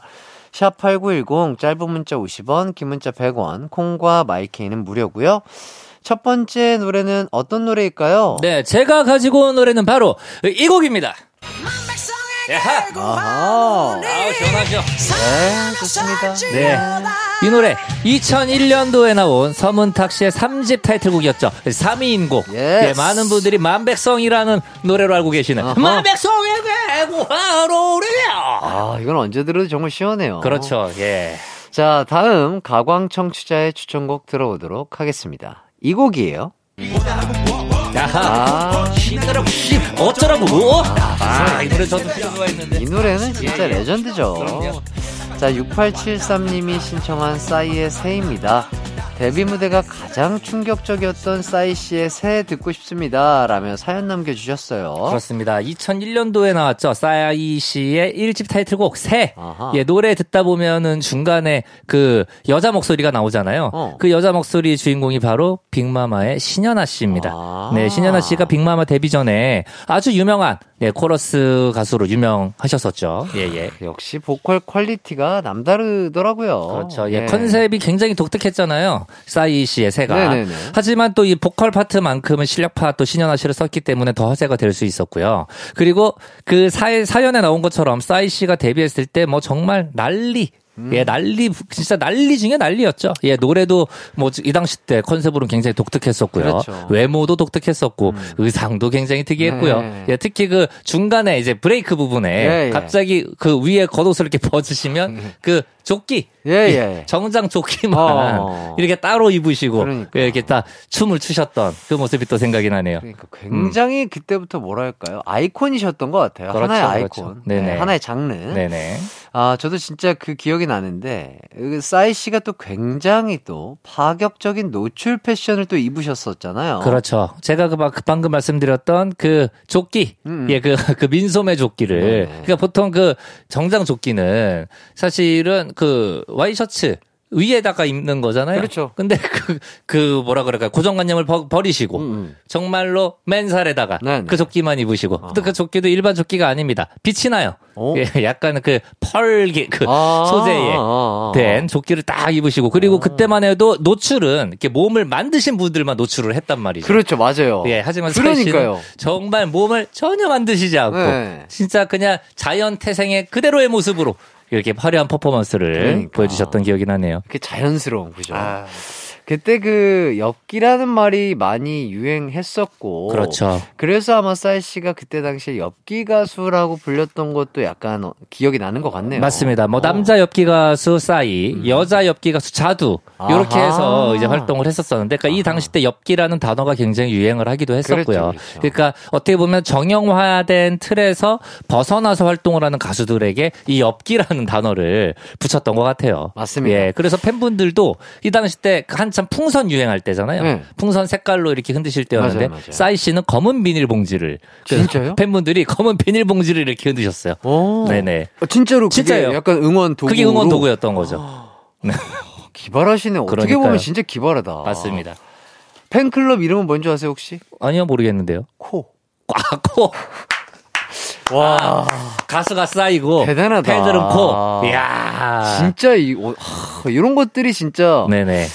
[SPEAKER 1] 샵8910, 짧은 문자 50원, 긴 문자 100원, 콩과 마이케이는 무료고요 첫 번째 노래는 어떤 노래일까요?
[SPEAKER 4] 네, 제가 가지고 온 노래는 바로 이 곡입니다.
[SPEAKER 1] 아하.
[SPEAKER 4] 아우, 시원하죠?
[SPEAKER 1] 네, 좋습니다.
[SPEAKER 4] 네. 이 노래 2001년도에 나온 서문탁 씨의 3집 타이틀곡이었죠. 사미인곡.
[SPEAKER 1] Yes.
[SPEAKER 4] 예, 많은 분들이 만백성이라는 노래로 알고 계시는
[SPEAKER 1] 아하.
[SPEAKER 4] 만백성에게 고하노라.
[SPEAKER 1] 아, 이건 언제 들어도 정말 시원해요.
[SPEAKER 4] 그렇죠. 예.
[SPEAKER 1] 자, 다음 가광 청취자의 추천곡 들어보도록 하겠습니다. 이 곡이에요. 아,
[SPEAKER 4] 신나라고 씨 어쩌라고 아, 이 노래 저도 있는데.
[SPEAKER 1] 이 노래는 진짜
[SPEAKER 4] 예, 예.
[SPEAKER 1] 레전드죠. 자, 6873님이 신청한 싸이의 새입니다. 데뷔 무대가 가장 충격적이었던 싸이 씨의 새 듣고 싶습니다. 라며 사연 남겨주셨어요.
[SPEAKER 4] 그렇습니다. 2001년도에 나왔죠. 싸이 씨의 1집 타이틀곡 새.
[SPEAKER 1] 아하.
[SPEAKER 4] 예, 노래 듣다 보면은 중간에 그 여자 목소리가 나오잖아요.
[SPEAKER 1] 어.
[SPEAKER 4] 그 여자 목소리 주인공이 바로 빅마마의 신연아 씨입니다.
[SPEAKER 1] 아.
[SPEAKER 4] 네, 신연아 씨가 빅마마 데뷔 전에 아주 유명한 예, 코러스 가수로 유명하셨었죠. 예, 예.
[SPEAKER 1] 역시 보컬 quality가 남다르더라고요.
[SPEAKER 4] 그렇죠. 예, 컨셉이 굉장히 독특했잖아요. 싸이 씨의 새가.
[SPEAKER 1] 네네네.
[SPEAKER 4] 하지만 또 이 보컬 파트만큼은 실력파 또 신연아 씨를 썼기 때문에 더 화제가 될 수 있었고요. 그리고 그 사, 사연에 나온 것처럼 싸이 씨가 데뷔했을 때 뭐 정말 난리.
[SPEAKER 1] 음.
[SPEAKER 4] 예, 난리, 진짜 난리 중에 난리였죠. 예, 노래도 뭐 이 당시 때 컨셉으로는 굉장히 독특했었고요.
[SPEAKER 1] 그렇죠.
[SPEAKER 4] 외모도 독특했었고, 의상도 굉장히 특이했고요.
[SPEAKER 1] 네.
[SPEAKER 4] 예, 특히 그 중간에 이제 브레이크 부분에
[SPEAKER 1] 예, 예.
[SPEAKER 4] 갑자기 그 위에 겉옷을 이렇게 벗으시면 그 조끼.
[SPEAKER 1] 예, 예.
[SPEAKER 4] 정장 조끼만
[SPEAKER 1] 어.
[SPEAKER 4] 이렇게 따로 입으시고
[SPEAKER 1] 그러니까.
[SPEAKER 4] 예, 이렇게 딱 춤을 추셨던 그 모습이 또 생각이 나네요.
[SPEAKER 1] 그러니까 굉장히 그때부터 뭐랄까요 아이콘이셨던 것 같아요.
[SPEAKER 4] 그렇죠,
[SPEAKER 1] 하나의
[SPEAKER 4] 그렇죠.
[SPEAKER 1] 아이콘,
[SPEAKER 4] 네네.
[SPEAKER 1] 네, 하나의 장르.
[SPEAKER 4] 네네.
[SPEAKER 1] 아, 저도 진짜 그 기억이 나는데, 그 싸이 씨가 또 굉장히 또 파격적인 노출 패션을 또 입으셨었잖아요.
[SPEAKER 4] 그렇죠. 제가 그, 막- 그 방금 말씀드렸던 그 조끼,
[SPEAKER 1] 음.
[SPEAKER 4] 예, 그, 그 민소매 조끼를.
[SPEAKER 1] 네네.
[SPEAKER 4] 그러니까 보통 그 정장 조끼는 사실은 그 와이셔츠 위에다가 입는 거잖아요.
[SPEAKER 1] 그렇죠.
[SPEAKER 4] 근데 그, 그 뭐라 그럴까요. 고정관념을 버, 버리시고.
[SPEAKER 1] 음, 음.
[SPEAKER 4] 정말로 맨살에다가
[SPEAKER 1] 네네.
[SPEAKER 4] 그 조끼만 입으시고.
[SPEAKER 1] 어.
[SPEAKER 4] 또그 조끼도 일반 조끼가 아닙니다. 빛이 나요.
[SPEAKER 1] 오.
[SPEAKER 4] 예, 약간 그 펄게 그
[SPEAKER 1] 아,
[SPEAKER 4] 소재의
[SPEAKER 1] 아, 아, 아.
[SPEAKER 4] 된 조끼를 딱 입으시고 그리고 그때만 해도 노출은 이렇게 몸을 만드신 분들만 노출을 했단 말이죠.
[SPEAKER 1] 그렇죠, 맞아요.
[SPEAKER 4] 예, 하지만
[SPEAKER 1] 그러니까요.
[SPEAKER 4] 정말 몸을 전혀 만드시지 않고
[SPEAKER 1] 네.
[SPEAKER 4] 진짜 그냥 자연 태생의 그대로의 모습으로 이렇게 화려한 퍼포먼스를
[SPEAKER 1] 그러니까.
[SPEAKER 4] 보여주셨던 기억이 나네요.
[SPEAKER 1] 이렇게 자연스러운, 그죠?
[SPEAKER 4] 아.
[SPEAKER 1] 그때 그 엽기라는 말이 많이 유행했었고.
[SPEAKER 4] 그렇죠.
[SPEAKER 1] 그래서 아마 싸이 씨가 그때 당시에 엽기 가수라고 불렸던 것도 약간 어, 기억이 나는 것 같네요.
[SPEAKER 4] 맞습니다. 뭐
[SPEAKER 1] 어.
[SPEAKER 4] 남자 엽기 가수 싸이, 여자 엽기 가수 자두 이렇게. 해서 이제 활동을 했었었는데, 그러니까 이 당시 때 엽기라는 단어가 굉장히 유행을 하기도 했었고요.
[SPEAKER 1] 그랬죠, 그랬죠.
[SPEAKER 4] 러니까 어떻게 보면 정형화된 틀에서 벗어나서 활동을 하는 가수들에게 이 엽기라는 단어를 붙였던 것 같아요.
[SPEAKER 1] 맞습니다.
[SPEAKER 4] 예, 그래서 팬분들도 이 당시 때 한참 풍선 유행할 때잖아요.
[SPEAKER 1] 네.
[SPEAKER 4] 풍선 색깔로 이렇게 흔드실 때였는데
[SPEAKER 1] 맞아요, 맞아요.
[SPEAKER 4] 싸이 씨는 검은 비닐봉지를 그
[SPEAKER 1] 진짜요?
[SPEAKER 4] 팬분들이 검은 비닐봉지를 이렇게 흔드셨어요.
[SPEAKER 1] 오.
[SPEAKER 4] 네네.
[SPEAKER 1] 어, 진짜로 그게
[SPEAKER 4] 진짜예요.
[SPEAKER 1] 약간 응원 도구.
[SPEAKER 4] 그게 응원 도구였던 거죠.
[SPEAKER 1] 기발하시네. 어떻게
[SPEAKER 4] 그러니까요.
[SPEAKER 1] 보면 진짜 기발하다.
[SPEAKER 4] 맞습니다.
[SPEAKER 1] 팬클럽 이름은 뭔지 아세요, 혹시?
[SPEAKER 4] 아니요, 모르겠는데요.
[SPEAKER 1] 코.
[SPEAKER 4] 아, 코.
[SPEAKER 1] 와.
[SPEAKER 4] 가수가 쌓이고.
[SPEAKER 1] 대단하다.
[SPEAKER 4] 팬들은 코. 이야.
[SPEAKER 1] 진짜 이, 어, 하, 이런 것들이 진짜
[SPEAKER 4] 네네.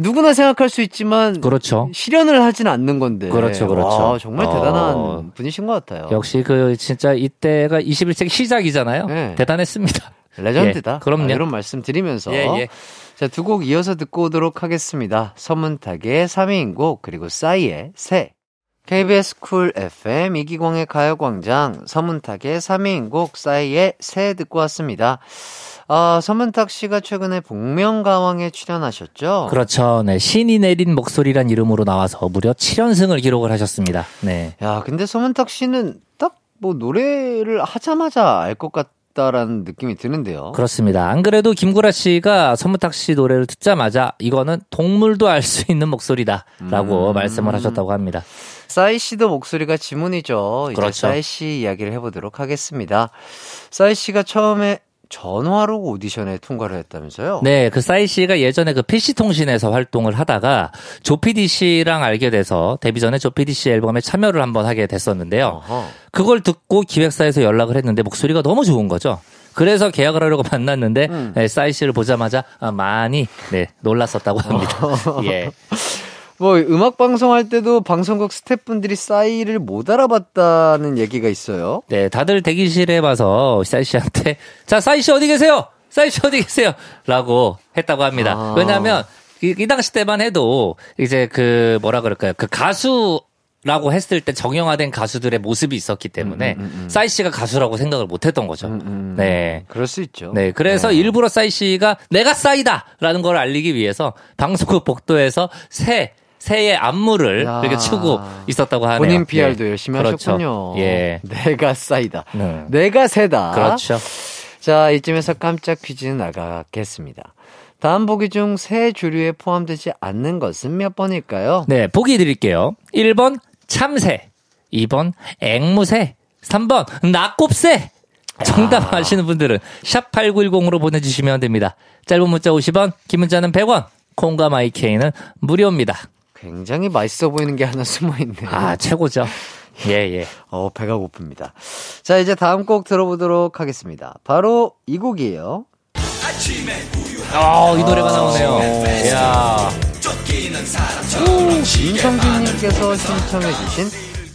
[SPEAKER 1] 누구나 생각할 수 있지만
[SPEAKER 4] 그렇죠.
[SPEAKER 1] 실현을 하진 않는 건데.
[SPEAKER 4] 그렇죠, 그렇죠.
[SPEAKER 1] 와, 정말
[SPEAKER 4] 어.
[SPEAKER 1] 대단한 분이신 것 같아요.
[SPEAKER 4] 역시 그 진짜 이때가 21세기 시작이잖아요.
[SPEAKER 1] 네.
[SPEAKER 4] 대단했습니다.
[SPEAKER 1] 레전드다.
[SPEAKER 4] 예, 그럼요.
[SPEAKER 1] 아, 이런 말씀 드리면서
[SPEAKER 4] 예, 예.
[SPEAKER 1] 자, 두 곡 이어서 듣고 오도록 하겠습니다. 서문탁의 3위인 곡 그리고 싸이의 새. KBS Cool FM 이기광의 가요광장 서문탁의 사미인곡 싸이의 새 듣고 왔습니다. 아, 서문탁 씨가 최근에 복면가왕에 출연하셨죠?
[SPEAKER 4] 그렇죠. 네. 신이 내린 목소리란 이름으로 나와서 무려 7연승을 기록을 하셨습니다. 네.
[SPEAKER 1] 야, 근데 서문탁 씨는 딱 뭐 노래를 하자마자 알 것 같다라는 느낌이 드는데요.
[SPEAKER 4] 그렇습니다. 안 그래도 김구라 씨가 서문탁 씨 노래를 듣자마자 이거는 동물도 알 수 있는 목소리다라고
[SPEAKER 1] 음.
[SPEAKER 4] 말씀을 하셨다고 합니다.
[SPEAKER 1] 싸이 씨도 목소리가 지문이죠. 이제
[SPEAKER 4] 그렇죠.
[SPEAKER 1] 싸이 씨 이야기를 해보도록 하겠습니다. 싸이 씨가 처음에 전화로 오디션에 통과를 했다면서요?
[SPEAKER 4] 네, 그 싸이 씨가 예전에 그 PC통신에서 활동을 하다가 조피디 씨랑 알게 돼서 데뷔 전에 조피디 씨 앨범에 참여를 한번 하게 됐었는데요.
[SPEAKER 1] 어허.
[SPEAKER 4] 그걸 듣고 기획사에서 연락을 했는데 목소리가 너무 좋은 거죠. 그래서 계약을 하려고 만났는데
[SPEAKER 1] 음.
[SPEAKER 4] 네, 싸이 씨를 보자마자 아, 많이 네, 놀랐었다고 합니다. 예.
[SPEAKER 1] 뭐 음악 방송할 때도 방송국 스태프분들이 싸이를 못 알아봤다는 얘기가 있어요.
[SPEAKER 4] 네, 다들 대기실에 와서 싸이 씨한테 자, 싸이 씨 어디 계세요? 싸이 씨 어디 계세요? 라고 했다고 합니다.
[SPEAKER 1] 아.
[SPEAKER 4] 왜냐하면 이, 이 당시 때만 해도 이제 그 뭐라 그럴까요? 그 가수 라고 했을 때 정형화된 가수들의 모습이 있었기 때문에
[SPEAKER 1] 음, 음, 음, 음.
[SPEAKER 4] 싸이 씨가 가수라고 생각을 못 했던 거죠.
[SPEAKER 1] 음, 음.
[SPEAKER 4] 네.
[SPEAKER 1] 그럴 수 있죠.
[SPEAKER 4] 네, 그래서
[SPEAKER 1] 네.
[SPEAKER 4] 일부러 싸이 씨가 내가 싸이다 라는 걸 알리기 위해서 방송국 복도에서 새 새의 안무를
[SPEAKER 1] 야.
[SPEAKER 4] 이렇게 추고 있었다고 하네요.
[SPEAKER 1] 본인 PR도
[SPEAKER 4] 네.
[SPEAKER 1] 열심히
[SPEAKER 4] 그렇죠.
[SPEAKER 1] 하셨군요.
[SPEAKER 4] 예.
[SPEAKER 1] 내가 싸이다.
[SPEAKER 4] 네.
[SPEAKER 1] 내가 새다.
[SPEAKER 4] 그렇죠.
[SPEAKER 1] 자, 이쯤에서 깜짝 퀴즈 나가겠습니다. 다음 보기 중 새 주류에 포함되지 않는 것은 몇 번일까요?
[SPEAKER 4] 네, 보기 드릴게요. 1번 참새, 2번 앵무새, 3번 낙곱새. 정답 아시는 분들은 샵 8910으로 보내주시면 됩니다. 짧은 문자 50원, 긴 문자는 100원, 콩과 My K는 무료입니다.
[SPEAKER 1] 굉장히 맛있어 보이는 게 하나 숨어 있네요.
[SPEAKER 4] 아, 최고죠. 예, 예.
[SPEAKER 1] 어, 배가 고픕니다. 자, 이제 다음 곡 들어보도록 하겠습니다. 바로 이 곡이에요.
[SPEAKER 4] 어, 이 노래가 나오네요. 이야.
[SPEAKER 1] 김성진님께서 신청해주신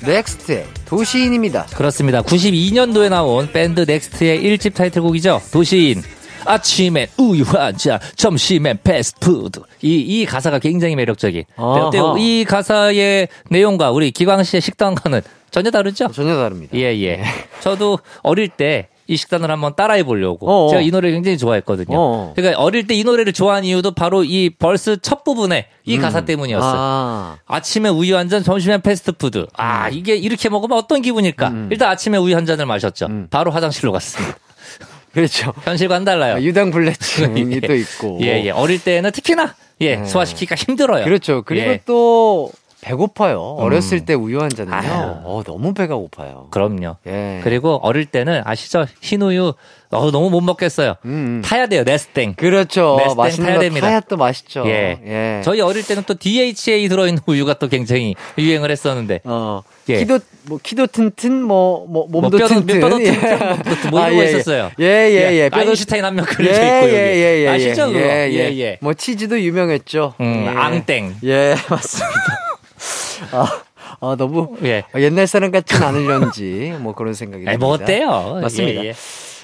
[SPEAKER 1] 넥스트의 도시인입니다.
[SPEAKER 4] 그렇습니다. 92년도에 나온 밴드 넥스트의 1집 타이틀곡이죠. 도시인. 아침엔 우유 한 잔, 점심엔 패스트푸드. 이, 이 가사가 굉장히 매력적인. 어때요? 이 가사의 내용과 우리 기광 씨의 식단과는 전혀 다르죠?
[SPEAKER 1] 전혀 다릅니다.
[SPEAKER 4] 예, 예. 저도 어릴 때 이 식단을 한번 따라해 보려고.
[SPEAKER 1] 어어.
[SPEAKER 4] 제가 이 노래를 굉장히 좋아했거든요.
[SPEAKER 1] 어어.
[SPEAKER 4] 그러니까 어릴 때 이 노래를 좋아한 이유도 바로 이 verse 첫 부분에 이 가사
[SPEAKER 1] 음.
[SPEAKER 4] 때문이었어요.
[SPEAKER 1] 아,
[SPEAKER 4] 아침에 우유 한 잔, 점심에 패스트푸드. 아, 이게 이렇게 먹으면 어떤 기분일까?
[SPEAKER 1] 음.
[SPEAKER 4] 일단 아침에 우유 한 잔을 마셨죠.
[SPEAKER 1] 음.
[SPEAKER 4] 바로 화장실로 갔습니다.
[SPEAKER 1] 그렇죠.
[SPEAKER 4] 현실과는 달라요.
[SPEAKER 1] 아, 유당불내증이 또 있고.
[SPEAKER 4] 예, 예. 어릴 때는 특히나 예,
[SPEAKER 1] 네.
[SPEAKER 4] 소화시키기가 힘들어요.
[SPEAKER 1] 그렇죠. 그리고
[SPEAKER 4] 예.
[SPEAKER 1] 또 배고파요. 어렸을 때 우유 한 잔은요.
[SPEAKER 4] 아유.
[SPEAKER 1] 어, 너무 배가 고파요.
[SPEAKER 4] 그럼요.
[SPEAKER 1] 예.
[SPEAKER 4] 그리고 어릴 때는 아시죠? 흰 우유 어, 너무 못 먹겠어요.
[SPEAKER 1] 음, 음.
[SPEAKER 4] 타야 돼요. 네스땡.
[SPEAKER 1] 그렇죠.
[SPEAKER 4] 네스땡
[SPEAKER 1] 맛있는
[SPEAKER 4] 타야
[SPEAKER 1] 거
[SPEAKER 4] 됩니다.
[SPEAKER 1] 타야 또 맛있죠.
[SPEAKER 4] 예.
[SPEAKER 1] 예.
[SPEAKER 4] 저희 어릴 때는 또 DHA 들어있는 우유가 또 굉장히 유행을 했었는데.
[SPEAKER 1] 어,
[SPEAKER 4] 예.
[SPEAKER 1] 키도, 뭐, 키도 튼튼, 뭐, 뭐, 몸도
[SPEAKER 4] 뼈도-
[SPEAKER 1] 튼튼.
[SPEAKER 4] 뼈도
[SPEAKER 1] 예.
[SPEAKER 4] 튼튼, 뭐 이런 거
[SPEAKER 1] 예, 예.
[SPEAKER 4] 있었어요.
[SPEAKER 1] 예, 예, 예. 뼈도-
[SPEAKER 4] 아인슈타인 한명
[SPEAKER 1] 예,
[SPEAKER 4] 그려져 있고 여기.
[SPEAKER 1] 예, 예, 예.
[SPEAKER 4] 아시죠? 그거?
[SPEAKER 1] 예,
[SPEAKER 4] 예,
[SPEAKER 1] 예.
[SPEAKER 4] 예.
[SPEAKER 1] 뭐, 치즈도 유명했죠.
[SPEAKER 4] 음,
[SPEAKER 1] 예.
[SPEAKER 4] 앙땡.
[SPEAKER 1] 예, 맞습니다. 아, 아, 너무
[SPEAKER 4] 예.
[SPEAKER 1] 옛날 사람 같진 않으려는지, 뭐 그런 생각이
[SPEAKER 4] 에이, 뭐
[SPEAKER 1] 듭니다.
[SPEAKER 4] 어때요?
[SPEAKER 1] 맞습니다.
[SPEAKER 4] 예, 예.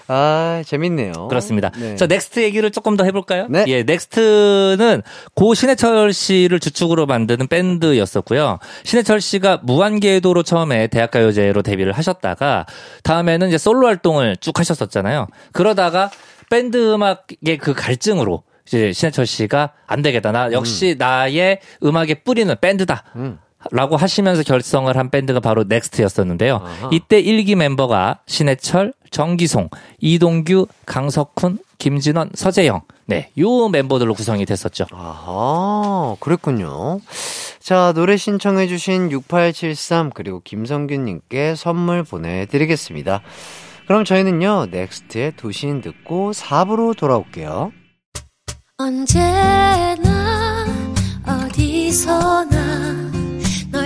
[SPEAKER 1] 아, 재밌네요.
[SPEAKER 4] 그렇습니다.
[SPEAKER 1] 네.
[SPEAKER 4] 자, 넥스트 얘기를 조금 더 해볼까요?
[SPEAKER 1] 네.
[SPEAKER 4] 예, 넥스트는 고 신해철 씨를 주축으로 만드는 밴드였었고요. 신해철 씨가 무한궤도로 처음에 대학가요제로 데뷔를 하셨다가 다음에는 이제 솔로 활동을 쭉 하셨었잖아요. 그러다가 밴드 음악의 그 갈증으로 이제 신해철 씨가 안 되겠다. 나 역시 나의 음악의 뿌리는 밴드다.
[SPEAKER 1] 음.
[SPEAKER 4] 라고 하시면서 결성을 한 밴드가 바로 넥스트였었는데요.
[SPEAKER 1] 아하.
[SPEAKER 4] 이때 1기 멤버가 신해철, 정기송, 이동규, 강석훈, 김진원, 서재영. 네, 요 멤버들로 구성이 됐었죠.
[SPEAKER 1] 아하, 그랬군요. 자, 노래 신청해주신 6873, 그리고 김성균님께 선물 보내드리겠습니다. 그럼 저희는요, 넥스트의 도시인 듣고 4부로 돌아올게요.
[SPEAKER 2] 언제나 어디서나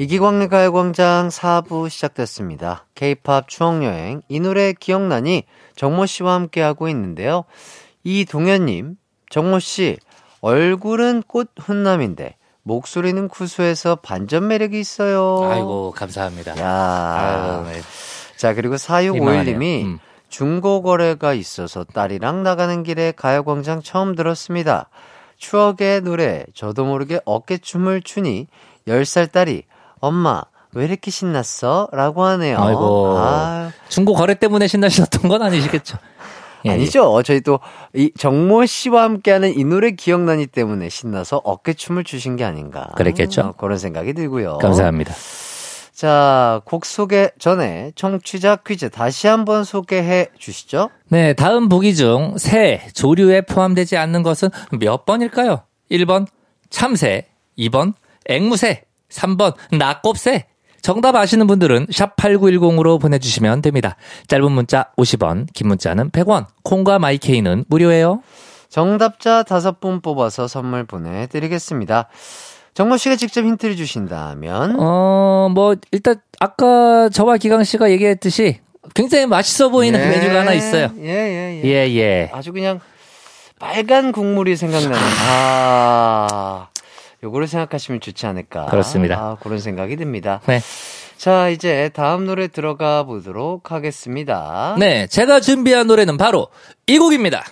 [SPEAKER 1] 이기광의 가요광장 4부 시작됐습니다. K-팝 추억여행, 이 노래 기억나니 정모 씨와 함께 하고 있는데요. 이동현님, 정모 씨, 얼굴은 꽃 훈남인데, 목소리는 구수해서 반전 매력이 있어요.
[SPEAKER 4] 아이고, 감사합니다.
[SPEAKER 1] 야
[SPEAKER 4] 아유, 네.
[SPEAKER 1] 자, 그리고
[SPEAKER 4] 민망하네요.
[SPEAKER 1] 4651님이
[SPEAKER 4] 음.
[SPEAKER 1] 중고 거래가 있어서 딸이랑 나가는 길에 가요광장 처음 들었습니다. 추억의 노래, 저도 모르게 어깨춤을 추니 10살 딸이 엄마, 왜 이렇게 신났어? 라고 하네요.
[SPEAKER 4] 아이고.
[SPEAKER 1] 아,
[SPEAKER 4] 중고 거래 때문에 신나셨던 건 아니시겠죠? 예,
[SPEAKER 1] 아니죠. 저희 또, 이 정모 씨와 함께하는 이 노래 기억나니 때문에 신나서 어깨춤을 추신 게 아닌가.
[SPEAKER 4] 그랬겠죠.
[SPEAKER 1] 어, 그런 생각이 들고요.
[SPEAKER 4] 예. 감사합니다.
[SPEAKER 1] 자, 곡 소개 전에 청취자 퀴즈 다시 한번 소개해 주시죠.
[SPEAKER 4] 네, 다음 보기 중 새, 조류에 포함되지 않는 것은 몇 번일까요? 1번 참새, 2번 앵무새, 3번 낙곱새. 정답 아시는 분들은 샵 8910으로 보내주시면 됩니다. 짧은 문자 50원, 긴 문자는 100원, 콩과 마이케이는 무료예요.
[SPEAKER 1] 정답자 다섯 분 뽑아서 선물 보내드리겠습니다. 정모 씨가 직접 힌트를 주신다면
[SPEAKER 4] 어, 뭐, 일단, 아까 저와 기강 씨가 얘기했듯이 굉장히 맛있어 보이는
[SPEAKER 1] 예,
[SPEAKER 4] 메뉴가 하나 있어요.
[SPEAKER 1] 예, 예, 예.
[SPEAKER 4] 예, 예.
[SPEAKER 1] 아주 그냥 빨간 국물이 생각나는. 아, 요거를 생각하시면 좋지 않을까.
[SPEAKER 4] 그렇습니다.
[SPEAKER 1] 아, 그런 생각이 듭니다.
[SPEAKER 4] 네.
[SPEAKER 1] 자, 이제 다음 노래 들어가 보도록 하겠습니다.
[SPEAKER 4] 네, 제가 준비한 노래는 바로 이 곡입니다.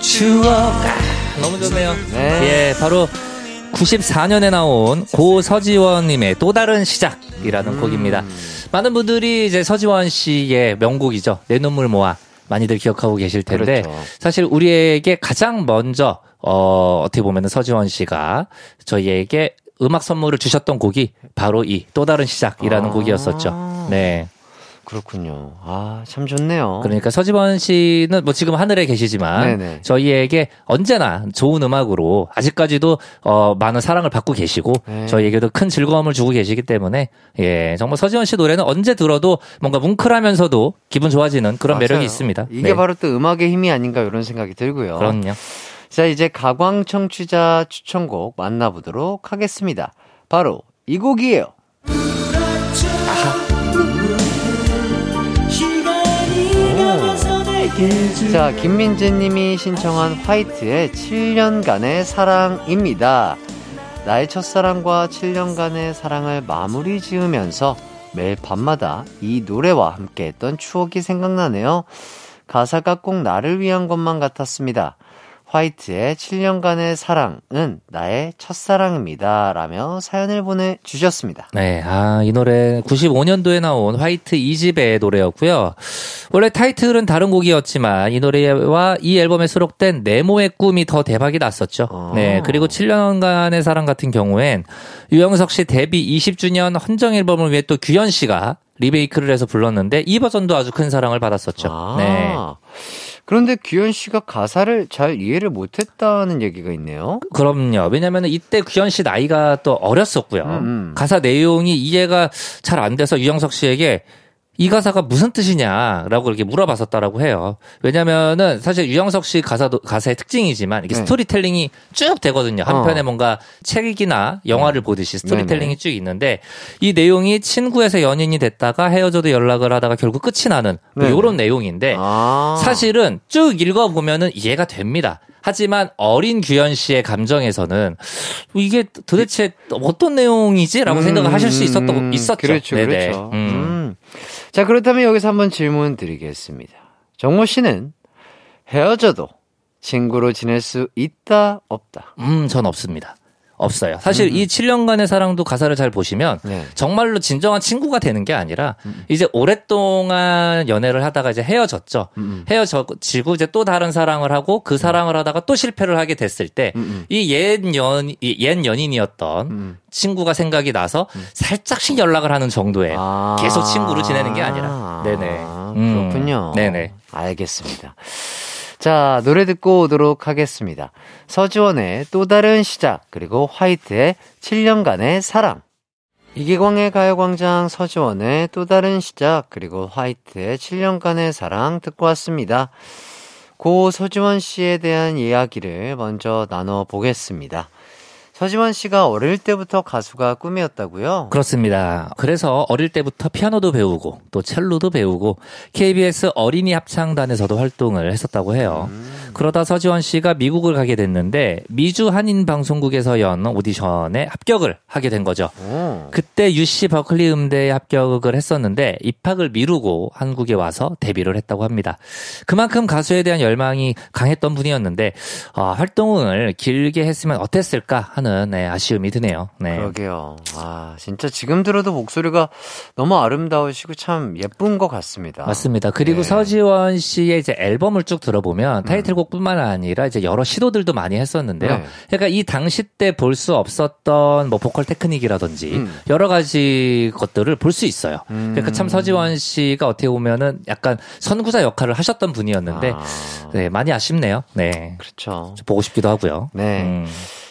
[SPEAKER 4] 추억. 아, 너무 좋네요.
[SPEAKER 1] 네.
[SPEAKER 4] 예, 바로 94년에 나온 고 서지원님의 또 다른 시작이라는
[SPEAKER 1] 음.
[SPEAKER 4] 곡입니다. 많은 분들이 이제 서지원 씨의 명곡이죠. 내 눈물 모아. 많이들 기억하고 계실 텐데
[SPEAKER 1] 그렇죠.
[SPEAKER 4] 사실 우리에게 가장 먼저 어 어떻게 보면은 서지원 씨가 저희에게 음악 선물을 주셨던 곡이 바로 이 또 다른 시작이라는
[SPEAKER 1] 아.
[SPEAKER 4] 곡이었었죠. 네.
[SPEAKER 1] 그렇군요. 아, 참 좋네요.
[SPEAKER 4] 그러니까 서지원 씨는 뭐 지금 하늘에 계시지만
[SPEAKER 1] 네네.
[SPEAKER 4] 저희에게 언제나 좋은 음악으로 아직까지도 어 많은 사랑을 받고 계시고
[SPEAKER 1] 네.
[SPEAKER 4] 저희에게도 큰 즐거움을 주고 계시기 때문에 예 정말 서지원 씨 노래는 언제 들어도 뭔가 뭉클하면서도 기분 좋아지는 그런 매력이
[SPEAKER 1] 맞아요.
[SPEAKER 4] 있습니다.
[SPEAKER 1] 이게
[SPEAKER 4] 네.
[SPEAKER 1] 바로 또 음악의 힘이 아닌가 이런 생각이 들고요.
[SPEAKER 4] 그럼요.
[SPEAKER 1] 자, 이제 가광 청취자 추천곡 만나보도록 하겠습니다. 바로 이 곡이에요. 자, 김민재 님이 신청한 화이트의 7년간의 사랑입니다. 나의 첫사랑과 7년간의 사랑을 마무리 지으면서 매일 밤마다 이 노래와 함께 했던 추억이 생각나네요. 가사가 꼭 나를 위한 것만 같았습니다. 화이트의 7년간의 사랑은 나의 첫사랑입니다. 라며 사연을 보내주셨습니다.
[SPEAKER 4] 네, 아, 이 노래 95년도에 나온 화이트 2집의 노래였고요. 원래 타이틀은 다른 곡이었지만 이 노래와 이 앨범에 수록된 네모의 꿈이 더 대박이 났었죠.
[SPEAKER 1] 아.
[SPEAKER 4] 네, 그리고 7년간의 사랑 같은 경우엔 유영석 씨 데뷔 20주년 헌정 앨범을 위해 또 규현 씨가 리메이크를 해서 불렀는데 이 버전도 아주 큰 사랑을 받았었죠.
[SPEAKER 1] 아,
[SPEAKER 4] 네.
[SPEAKER 1] 그런데 규현 씨가 가사를 잘 이해를 못했다는 얘기가 있네요.
[SPEAKER 4] 그럼요. 왜냐면은 이때 규현 씨 나이가 또 어렸었고요.
[SPEAKER 1] 음, 음.
[SPEAKER 4] 가사 내용이 이해가 잘 안 돼서 유영석 씨에게 이 가사가 무슨 뜻이냐라고 이렇게 물어봤었다라고 해요. 왜냐면은 사실 유영석 씨 가사도 가사의 특징이지만 이게
[SPEAKER 1] 네.
[SPEAKER 4] 스토리텔링이 쭉 되거든요. 한편에
[SPEAKER 1] 어.
[SPEAKER 4] 뭔가 책이나 영화를 보듯이 스토리텔링이
[SPEAKER 1] 네네.
[SPEAKER 4] 쭉 있는데 이 내용이 친구에서 연인이 됐다가 헤어져도 연락을 하다가 결국 끝이 나는 뭐. 이런 내용인데
[SPEAKER 1] 아.
[SPEAKER 4] 사실은 쭉 읽어 보면은 이해가 됩니다. 하지만 어린 규현 씨의 감정에서는 이게 도대체 어떤 내용이지라고
[SPEAKER 1] 음,
[SPEAKER 4] 생각을 하실 수 있었던
[SPEAKER 1] 음,
[SPEAKER 4] 있었죠.
[SPEAKER 1] 그렇죠,
[SPEAKER 4] 네네.
[SPEAKER 1] 그렇죠.
[SPEAKER 4] 음.
[SPEAKER 1] 음. 자, 그렇다면 여기서 한번 질문 드리겠습니다. 정모 씨는 헤어져도 친구로 지낼 수 있다, 없다?
[SPEAKER 4] 음, 전 없습니다. 없어요. 사실 이 7년간의 사랑도 가사를 잘 보시면
[SPEAKER 1] 네.
[SPEAKER 4] 정말로 진정한 친구가 되는 게 아니라 이제 오랫동안 연애를 하다가 이제 헤어졌죠.
[SPEAKER 1] 음.
[SPEAKER 4] 헤어지고 이제 또 다른 사랑을 하고 그 사랑을 하다가 또 실패를 하게 됐을 때
[SPEAKER 1] 음,
[SPEAKER 4] 이옛 연, 이옛 연인이었던
[SPEAKER 1] 음.
[SPEAKER 4] 친구가 생각이 나서 살짝씩 연락을 하는 정도의
[SPEAKER 1] 아.
[SPEAKER 4] 계속 친구로 지내는 게 아니라. 네네.
[SPEAKER 1] 아,
[SPEAKER 4] 음.
[SPEAKER 1] 그렇군요.
[SPEAKER 4] 네네.
[SPEAKER 1] 알겠습니다. 자, 노래 듣고 오도록 하겠습니다. 서지원의 또 다른 시작, 그리고 화이트의 7년간의 사랑. 이기광의 가요광장 서지원의 또 다른 시작, 그리고 화이트의 7년간의 사랑 듣고 왔습니다. 고 서지원 씨에 대한 이야기를 먼저 나눠보겠습니다. 서지원 씨가 어릴 때부터 가수가 꿈이었다고요?
[SPEAKER 4] 그렇습니다. 그래서 어릴 때부터 피아노도 배우고 또 첼로도 배우고 KBS 어린이 합창단에서도 활동을 했었다고 해요. 그러다 서지원 씨가 미국을 가게 됐는데 미주 한인 방송국에서 연 오디션에 합격을 하게 된 거죠.
[SPEAKER 1] 오.
[SPEAKER 4] 그때 UC 버클리 음대에 합격을 했었는데 입학을 미루고 한국에 와서 데뷔를 했다고 합니다. 그만큼 가수에 대한 열망이 강했던 분이었는데 아, 활동을 길게 했으면 어땠을까 하는 네, 아쉬움이 드네요. 네.
[SPEAKER 1] 그러게요. 아, 진짜 지금 들어도 목소리가 너무 아름다우시고 참 예쁜 것 같습니다.
[SPEAKER 4] 맞습니다. 그리고
[SPEAKER 1] 네.
[SPEAKER 4] 서지원 씨의 이제 앨범을 쭉 들어보면 타이틀곡뿐만 아니라 이제 여러 시도들도 많이 했었는데요.
[SPEAKER 1] 네.
[SPEAKER 4] 그러니까 이 당시 때 볼 수 없었던 뭐 보컬 테크닉이라든지
[SPEAKER 1] 음.
[SPEAKER 4] 여러 가지 것들을 볼 수 있어요.
[SPEAKER 1] 음.
[SPEAKER 4] 그러니까 참 서지원 씨가 어떻게 보면은 약간 선구자 역할을 하셨던 분이었는데
[SPEAKER 1] 아,
[SPEAKER 4] 네, 많이 아쉽네요. 네.
[SPEAKER 1] 그렇죠.
[SPEAKER 4] 보고 싶기도 하고요.
[SPEAKER 1] 네.
[SPEAKER 4] 음.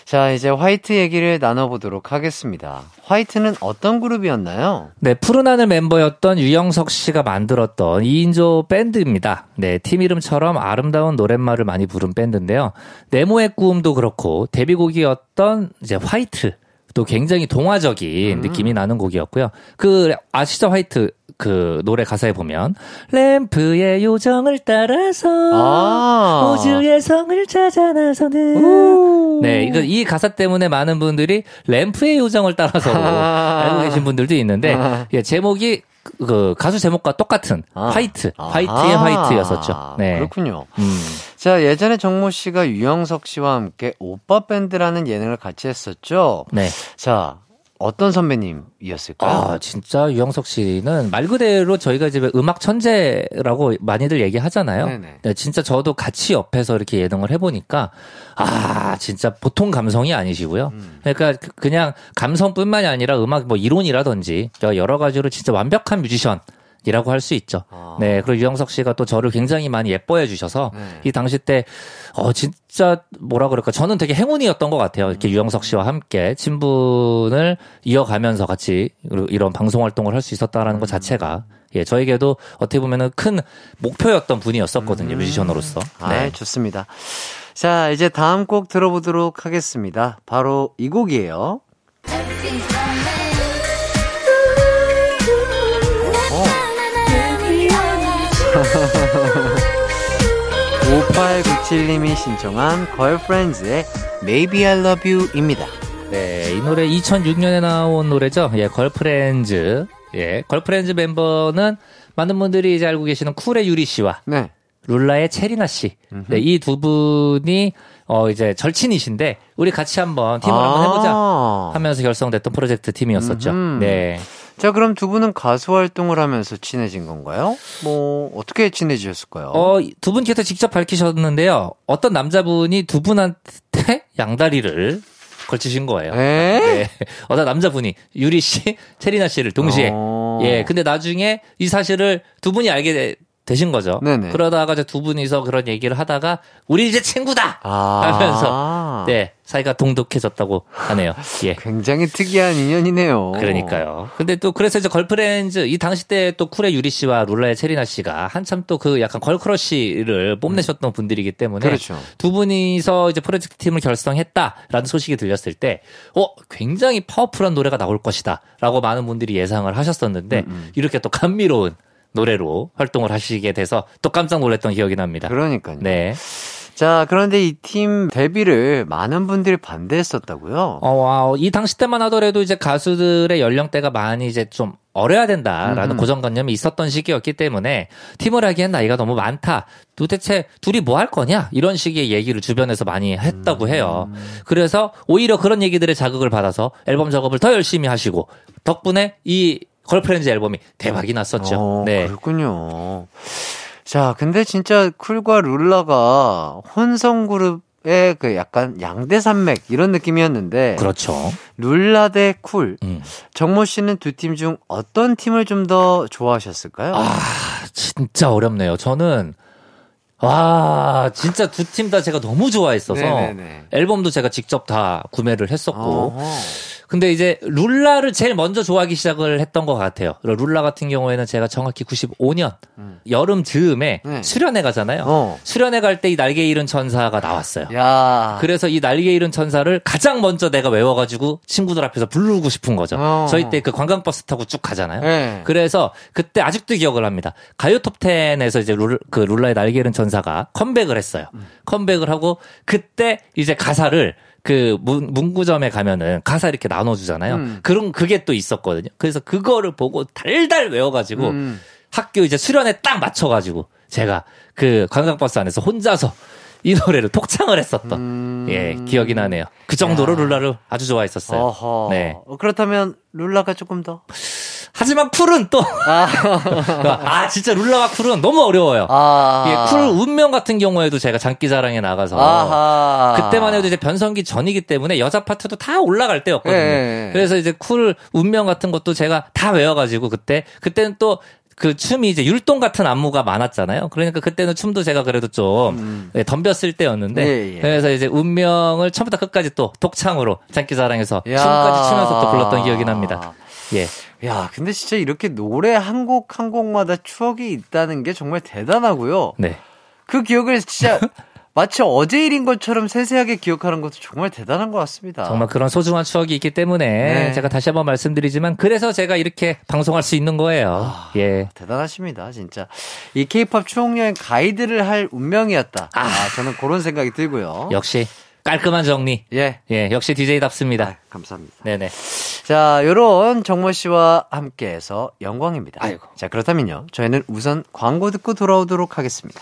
[SPEAKER 1] 자, 이제 화이트 얘기를 나눠보도록 하겠습니다. 화이트는 어떤 그룹이었나요?
[SPEAKER 4] 네, 푸른 하늘 멤버였던 유영석 씨가 만들었던 2인조 밴드입니다. 네, 팀 이름처럼 아름다운 노랫말을 많이 부른 밴드인데요. 네모의 꿈도 그렇고 데뷔곡이었던 이제 화이트 또 굉장히 동화적인 느낌이 나는 곡이었고요. 그 아시죠 화이트 그 노래 가사에 보면 램프의 요정을 따라서
[SPEAKER 1] 아.
[SPEAKER 4] 우주의 성을 찾아 나서는 네, 이거 이 가사 때문에 많은 분들이 램프의 요정을 따라서 알고 계신 분들도 있는데 예, 제목이 그, 그 가수 제목과 똑같은
[SPEAKER 1] 아.
[SPEAKER 4] 화이트,
[SPEAKER 1] 아.
[SPEAKER 4] 화이트의 화이트였었죠. 네.
[SPEAKER 1] 그렇군요.
[SPEAKER 4] 음.
[SPEAKER 1] 자, 예전에 정모 씨가 유영석 씨와 함께 오빠 밴드라는 예능을 같이 했었죠?
[SPEAKER 4] 네.
[SPEAKER 1] 자, 어떤 선배님이었을까요?
[SPEAKER 4] 아, 진짜 유영석 씨는 말 그대로 저희가 이제 음악 천재라고 많이들 얘기하잖아요.
[SPEAKER 1] 네네.
[SPEAKER 4] 네, 진짜 저도 같이 옆에서 이렇게 예능을 해보니까, 아, 진짜 보통 감성이 아니시고요.
[SPEAKER 1] 음.
[SPEAKER 4] 그러니까 그- 그냥 감성뿐만이 아니라 음악 뭐 이론이라든지 여러 가지로 진짜 완벽한 뮤지션. 이라고 할 수 있죠.
[SPEAKER 1] 아.
[SPEAKER 4] 네. 그리고 유영석 씨가 또 저를 굉장히 많이 예뻐해 주셔서
[SPEAKER 1] 네.
[SPEAKER 4] 이 당시 때, 어, 진짜 뭐라 그럴까. 저는 되게 행운이었던 것 같아요. 이렇게 유영석 씨와 함께 친분을 이어가면서 같이 이런 방송 활동을 할 수 있었다라는 것 자체가 예, 저에게도 어떻게 보면은 큰 목표였던 분이었었거든요. 뮤지션으로서.
[SPEAKER 1] 아,
[SPEAKER 4] 네.
[SPEAKER 1] 좋습니다. 자, 이제 다음 곡 들어보도록 하겠습니다. 바로 이 곡이에요. 5897님이 신청한 걸프렌즈의 Maybe I Love You입니다.
[SPEAKER 4] 네, 이 노래 2006년에 나온 노래죠. 예, 걸프렌즈. 예, 걸프렌즈 멤버는 많은 분들이 이제 알고 계시는 쿨의 유리 씨와
[SPEAKER 1] 네.
[SPEAKER 4] 룰라의 채리나 씨. 네, 이 두 분이 어 이제 절친이신데 우리 같이 한번 팀을 한번 해보자
[SPEAKER 1] 아.
[SPEAKER 4] 하면서 결성됐던 프로젝트 팀이었었죠.
[SPEAKER 1] 음흠.
[SPEAKER 4] 네.
[SPEAKER 1] 자, 그럼 두 분은 가수 활동을 하면서 친해진 건가요? 뭐, 어떻게 친해지셨을까요?
[SPEAKER 4] 어, 두 분께서 직접 밝히셨는데요. 어떤 남자분이 두 분한테 양다리를 걸치신 거예요.
[SPEAKER 1] 에?
[SPEAKER 4] 네. 어떤 남자분이 유리 씨, 체리나 씨를 동시에.
[SPEAKER 1] 어.
[SPEAKER 4] 예. 근데 나중에 이 사실을 두 분이 알게 되- 되신 거죠.
[SPEAKER 1] 네네.
[SPEAKER 4] 그러다가 이제 두 분이서 그런 얘기를 하다가 우리 이제 친구다
[SPEAKER 1] 아.
[SPEAKER 4] 하면서 네 사이가 동독해졌다고 하네요. 예.
[SPEAKER 1] 굉장히 특이한 인연이네요.
[SPEAKER 4] 그러니까요. 근데 또 그래서 이제 걸프렌즈 이 당시 때 또 쿨의 유리 씨와 룰라의 채리나 씨가 한참 또 그 약간 걸크러쉬를 뽐내셨던 분들이기 때문에
[SPEAKER 1] 그렇죠.
[SPEAKER 4] 두 분이서 이제 프로젝트 팀을 결성했다라는 소식이 들렸을 때, 어 굉장히 파워풀한 노래가 나올 것이다라고 많은 분들이 예상을 하셨었는데
[SPEAKER 1] 음,
[SPEAKER 4] 이렇게 또 감미로운 노래로 활동을 하시게 돼서 또 깜짝 놀랐던 기억이 납니다.
[SPEAKER 1] 그러니까요.
[SPEAKER 4] 네.
[SPEAKER 1] 자, 그런데 이 팀 데뷔를 많은 분들이 반대했었다고요?
[SPEAKER 4] 어, 와, 이 당시 때만 하더라도 이제 가수들의 연령대가 많이 이제 좀 어려야 된다라는
[SPEAKER 1] 음.
[SPEAKER 4] 고정관념이 있었던 시기였기 때문에 팀을 하기엔 나이가 너무 많다. 도대체 둘이 뭐 할 거냐? 이런 식의 얘기를 주변에서 많이 했다고 해요. 그래서 오히려 그런 얘기들에 자극을 받아서 앨범 작업을 더 열심히 하시고 덕분에 이 걸프렌즈 앨범이 대박이 났었죠.
[SPEAKER 1] 어,
[SPEAKER 4] 네.
[SPEAKER 1] 그렇군요. 자, 근데 진짜 쿨과 룰라가 혼성 그룹의 그 약간 양대 산맥 이런 느낌이었는데
[SPEAKER 4] 그렇죠.
[SPEAKER 1] 룰라 대 쿨.
[SPEAKER 4] 음.
[SPEAKER 1] 정모 씨는 두 팀 중 어떤 팀을 좀 더 좋아하셨을까요?
[SPEAKER 4] 아, 진짜 어렵네요. 저는 와, 진짜 두 팀 다 제가 너무 좋아했어서
[SPEAKER 1] 네네네.
[SPEAKER 4] 앨범도 제가 직접 다 구매를 했었고.
[SPEAKER 1] 어허.
[SPEAKER 4] 근데 이제 룰라를 제일 먼저 좋아하기 시작을 했던 것 같아요. 룰라 같은 경우에는 제가 정확히 95년 여름 즈음에
[SPEAKER 1] 네.
[SPEAKER 4] 수련회 가잖아요.
[SPEAKER 1] 어.
[SPEAKER 4] 수련회 갈 때 이 날개 잃은 천사가 나왔어요.
[SPEAKER 1] 야.
[SPEAKER 4] 그래서 이 날개 잃은 천사를 가장 먼저 내가 외워가지고 친구들 앞에서 부르고 싶은 거죠.
[SPEAKER 1] 어.
[SPEAKER 4] 저희 때 그 관광버스 타고 쭉 가잖아요.
[SPEAKER 1] 네.
[SPEAKER 4] 그래서 그때 아직도 기억을 합니다. 가요 톱10에서 이제 룰, 그 룰라의 날개 잃은 천사가 컴백을 했어요. 컴백을 하고 그때 이제 가사를 그 문, 문구점에 가면은 가사 이렇게 나눠주잖아요.
[SPEAKER 1] 음.
[SPEAKER 4] 그런 그게 또 있었거든요. 그래서 그거를 보고 달달 외워가지고
[SPEAKER 1] 음.
[SPEAKER 4] 학교 이제 수련회 딱 맞춰가지고 제가 그 관광버스 안에서 혼자서 이 노래를 독창을 했었던
[SPEAKER 1] 음.
[SPEAKER 4] 예 기억이 나네요. 그 정도로
[SPEAKER 1] 야.
[SPEAKER 4] 룰라를 아주 좋아했었어요.
[SPEAKER 1] 어허.
[SPEAKER 4] 네.
[SPEAKER 1] 어, 그렇다면 룰라가 조금 더.
[SPEAKER 4] 하지만 쿨은 또 아 진짜 룰라와 쿨은 너무 어려워요.
[SPEAKER 1] 아.
[SPEAKER 4] 예, 쿨 운명 같은 경우에도 제가 장기자랑에 나가서
[SPEAKER 1] 아하.
[SPEAKER 4] 그때만 해도 이제 변성기 전이기 때문에 여자 파트도 다 올라갈 때였거든요.
[SPEAKER 1] 예.
[SPEAKER 4] 그래서 이제 쿨 운명 같은 것도 제가 다 외워가지고 그때 그때는 또 그 춤이 이제 율동 같은 안무가 많았잖아요. 그러니까 그때는 춤도 제가 그래도 좀 예, 덤볐을 때였는데
[SPEAKER 1] 음. 예, 예.
[SPEAKER 4] 그래서 이제 운명을 처음부터 끝까지 또 독창으로 장기자랑에서
[SPEAKER 1] 야.
[SPEAKER 4] 춤까지 추면서 또 불렀던 기억이 납니다. 예.
[SPEAKER 1] 야, 근데 진짜 이렇게 노래 한 곡 한 곡마다 추억이 있다는 게 정말 대단하고요.
[SPEAKER 4] 네.
[SPEAKER 1] 그 기억을 진짜 마치 어제 일인 것처럼 세세하게 기억하는 것도 정말 대단한 것 같습니다.
[SPEAKER 4] 정말 그런 소중한 추억이 있기 때문에
[SPEAKER 1] 네.
[SPEAKER 4] 제가 다시 한번 말씀드리지만 그래서 제가 이렇게 방송할 수 있는 거예요.
[SPEAKER 1] 아.
[SPEAKER 4] 예.
[SPEAKER 1] 대단하십니다, 진짜. 이 케이팝 추억여행 가이드를 할 운명이었다. 아, 저는 그런 생각이 들고요.
[SPEAKER 4] 역시 깔끔한 정리.
[SPEAKER 1] 예.
[SPEAKER 4] 예, 역시 DJ답습니다.
[SPEAKER 1] 아, 감사합니다.
[SPEAKER 4] 네네.
[SPEAKER 1] 자, 요런 정모 씨와 함께해서 영광입니다.
[SPEAKER 4] 아이고.
[SPEAKER 1] 자, 그렇다면요. 저희는 우선 광고 듣고 돌아오도록 하겠습니다.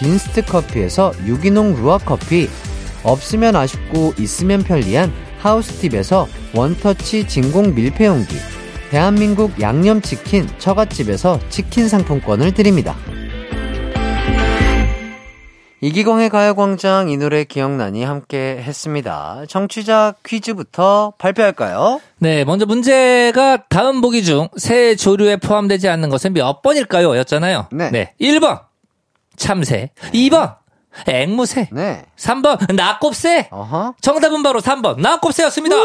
[SPEAKER 1] 빈스트 커피에서 유기농 루아 커피 없으면 아쉽고 있으면 편리한 하우스팁에서 원터치 진공 밀폐용기 대한민국 양념치킨 처갓집에서 치킨 상품권을 드립니다. 이기광의 가요광장 이 노래 기억나니 함께 했습니다. 청취자 퀴즈부터 발표할까요?
[SPEAKER 4] 네, 먼저 문제가 다음 보기 중 새 조류에 포함되지 않는 것은 몇 번일까요? 였잖아요.
[SPEAKER 1] 네.
[SPEAKER 4] 1번, 참새. 2번, 앵무새.
[SPEAKER 1] 네.
[SPEAKER 4] 3번, 낙곱새.
[SPEAKER 1] 어허.
[SPEAKER 4] 정답은 바로 3번, 낙곱새였습니다.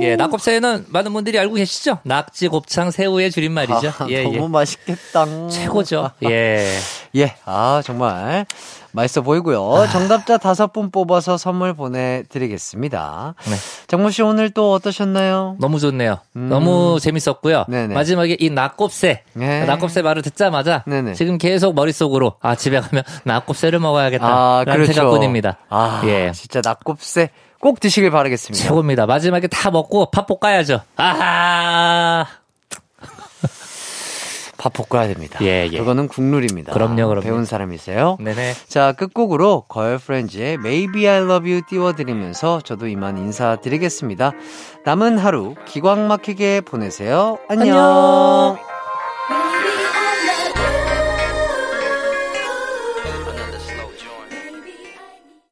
[SPEAKER 4] 예, 낙곱새는 많은 분들이 알고 계시죠? 낙지, 곱창, 새우의 줄임말이죠.
[SPEAKER 1] 아,
[SPEAKER 4] 예,
[SPEAKER 1] 너무
[SPEAKER 4] 예.
[SPEAKER 1] 맛있겠다.
[SPEAKER 4] 최고죠. 예.
[SPEAKER 1] 예, 아, 정말 맛있어 보이고요. 정답자 다섯 분 뽑아서 선물 보내드리겠습니다.
[SPEAKER 4] 네.
[SPEAKER 1] 정모 씨 오늘 또 어떠셨나요?
[SPEAKER 4] 너무 좋네요.
[SPEAKER 1] 음.
[SPEAKER 4] 너무 재밌었고요.
[SPEAKER 1] 네네.
[SPEAKER 4] 마지막에 이 낙곱새.
[SPEAKER 1] 네.
[SPEAKER 4] 낙곱새 말을 듣자마자
[SPEAKER 1] 네네.
[SPEAKER 4] 지금 계속 머릿속으로 아, 집에 가면 낙곱새를 먹어야겠다.
[SPEAKER 1] 아, 그렇죠.
[SPEAKER 4] 생각뿐입니다.
[SPEAKER 1] 아,
[SPEAKER 4] 예.
[SPEAKER 1] 진짜 낙곱새 꼭 드시길 바라겠습니다.
[SPEAKER 4] 최고입니다. 마지막에 다 먹고 밥 볶아야죠. 아하.
[SPEAKER 1] 밥 볶아야 됩니다.
[SPEAKER 4] 예, 예.
[SPEAKER 1] 그거는 국룰입니다.
[SPEAKER 4] 그럼요, 그럼요.
[SPEAKER 1] 배운 사람이세요?
[SPEAKER 4] 네네.
[SPEAKER 1] 자, 끝곡으로 걸프렌즈의 Maybe I Love You 띄워드리면서 저도 이만 인사드리겠습니다. 남은 하루 기광 막히게 보내세요. 안녕.
[SPEAKER 4] 안녕.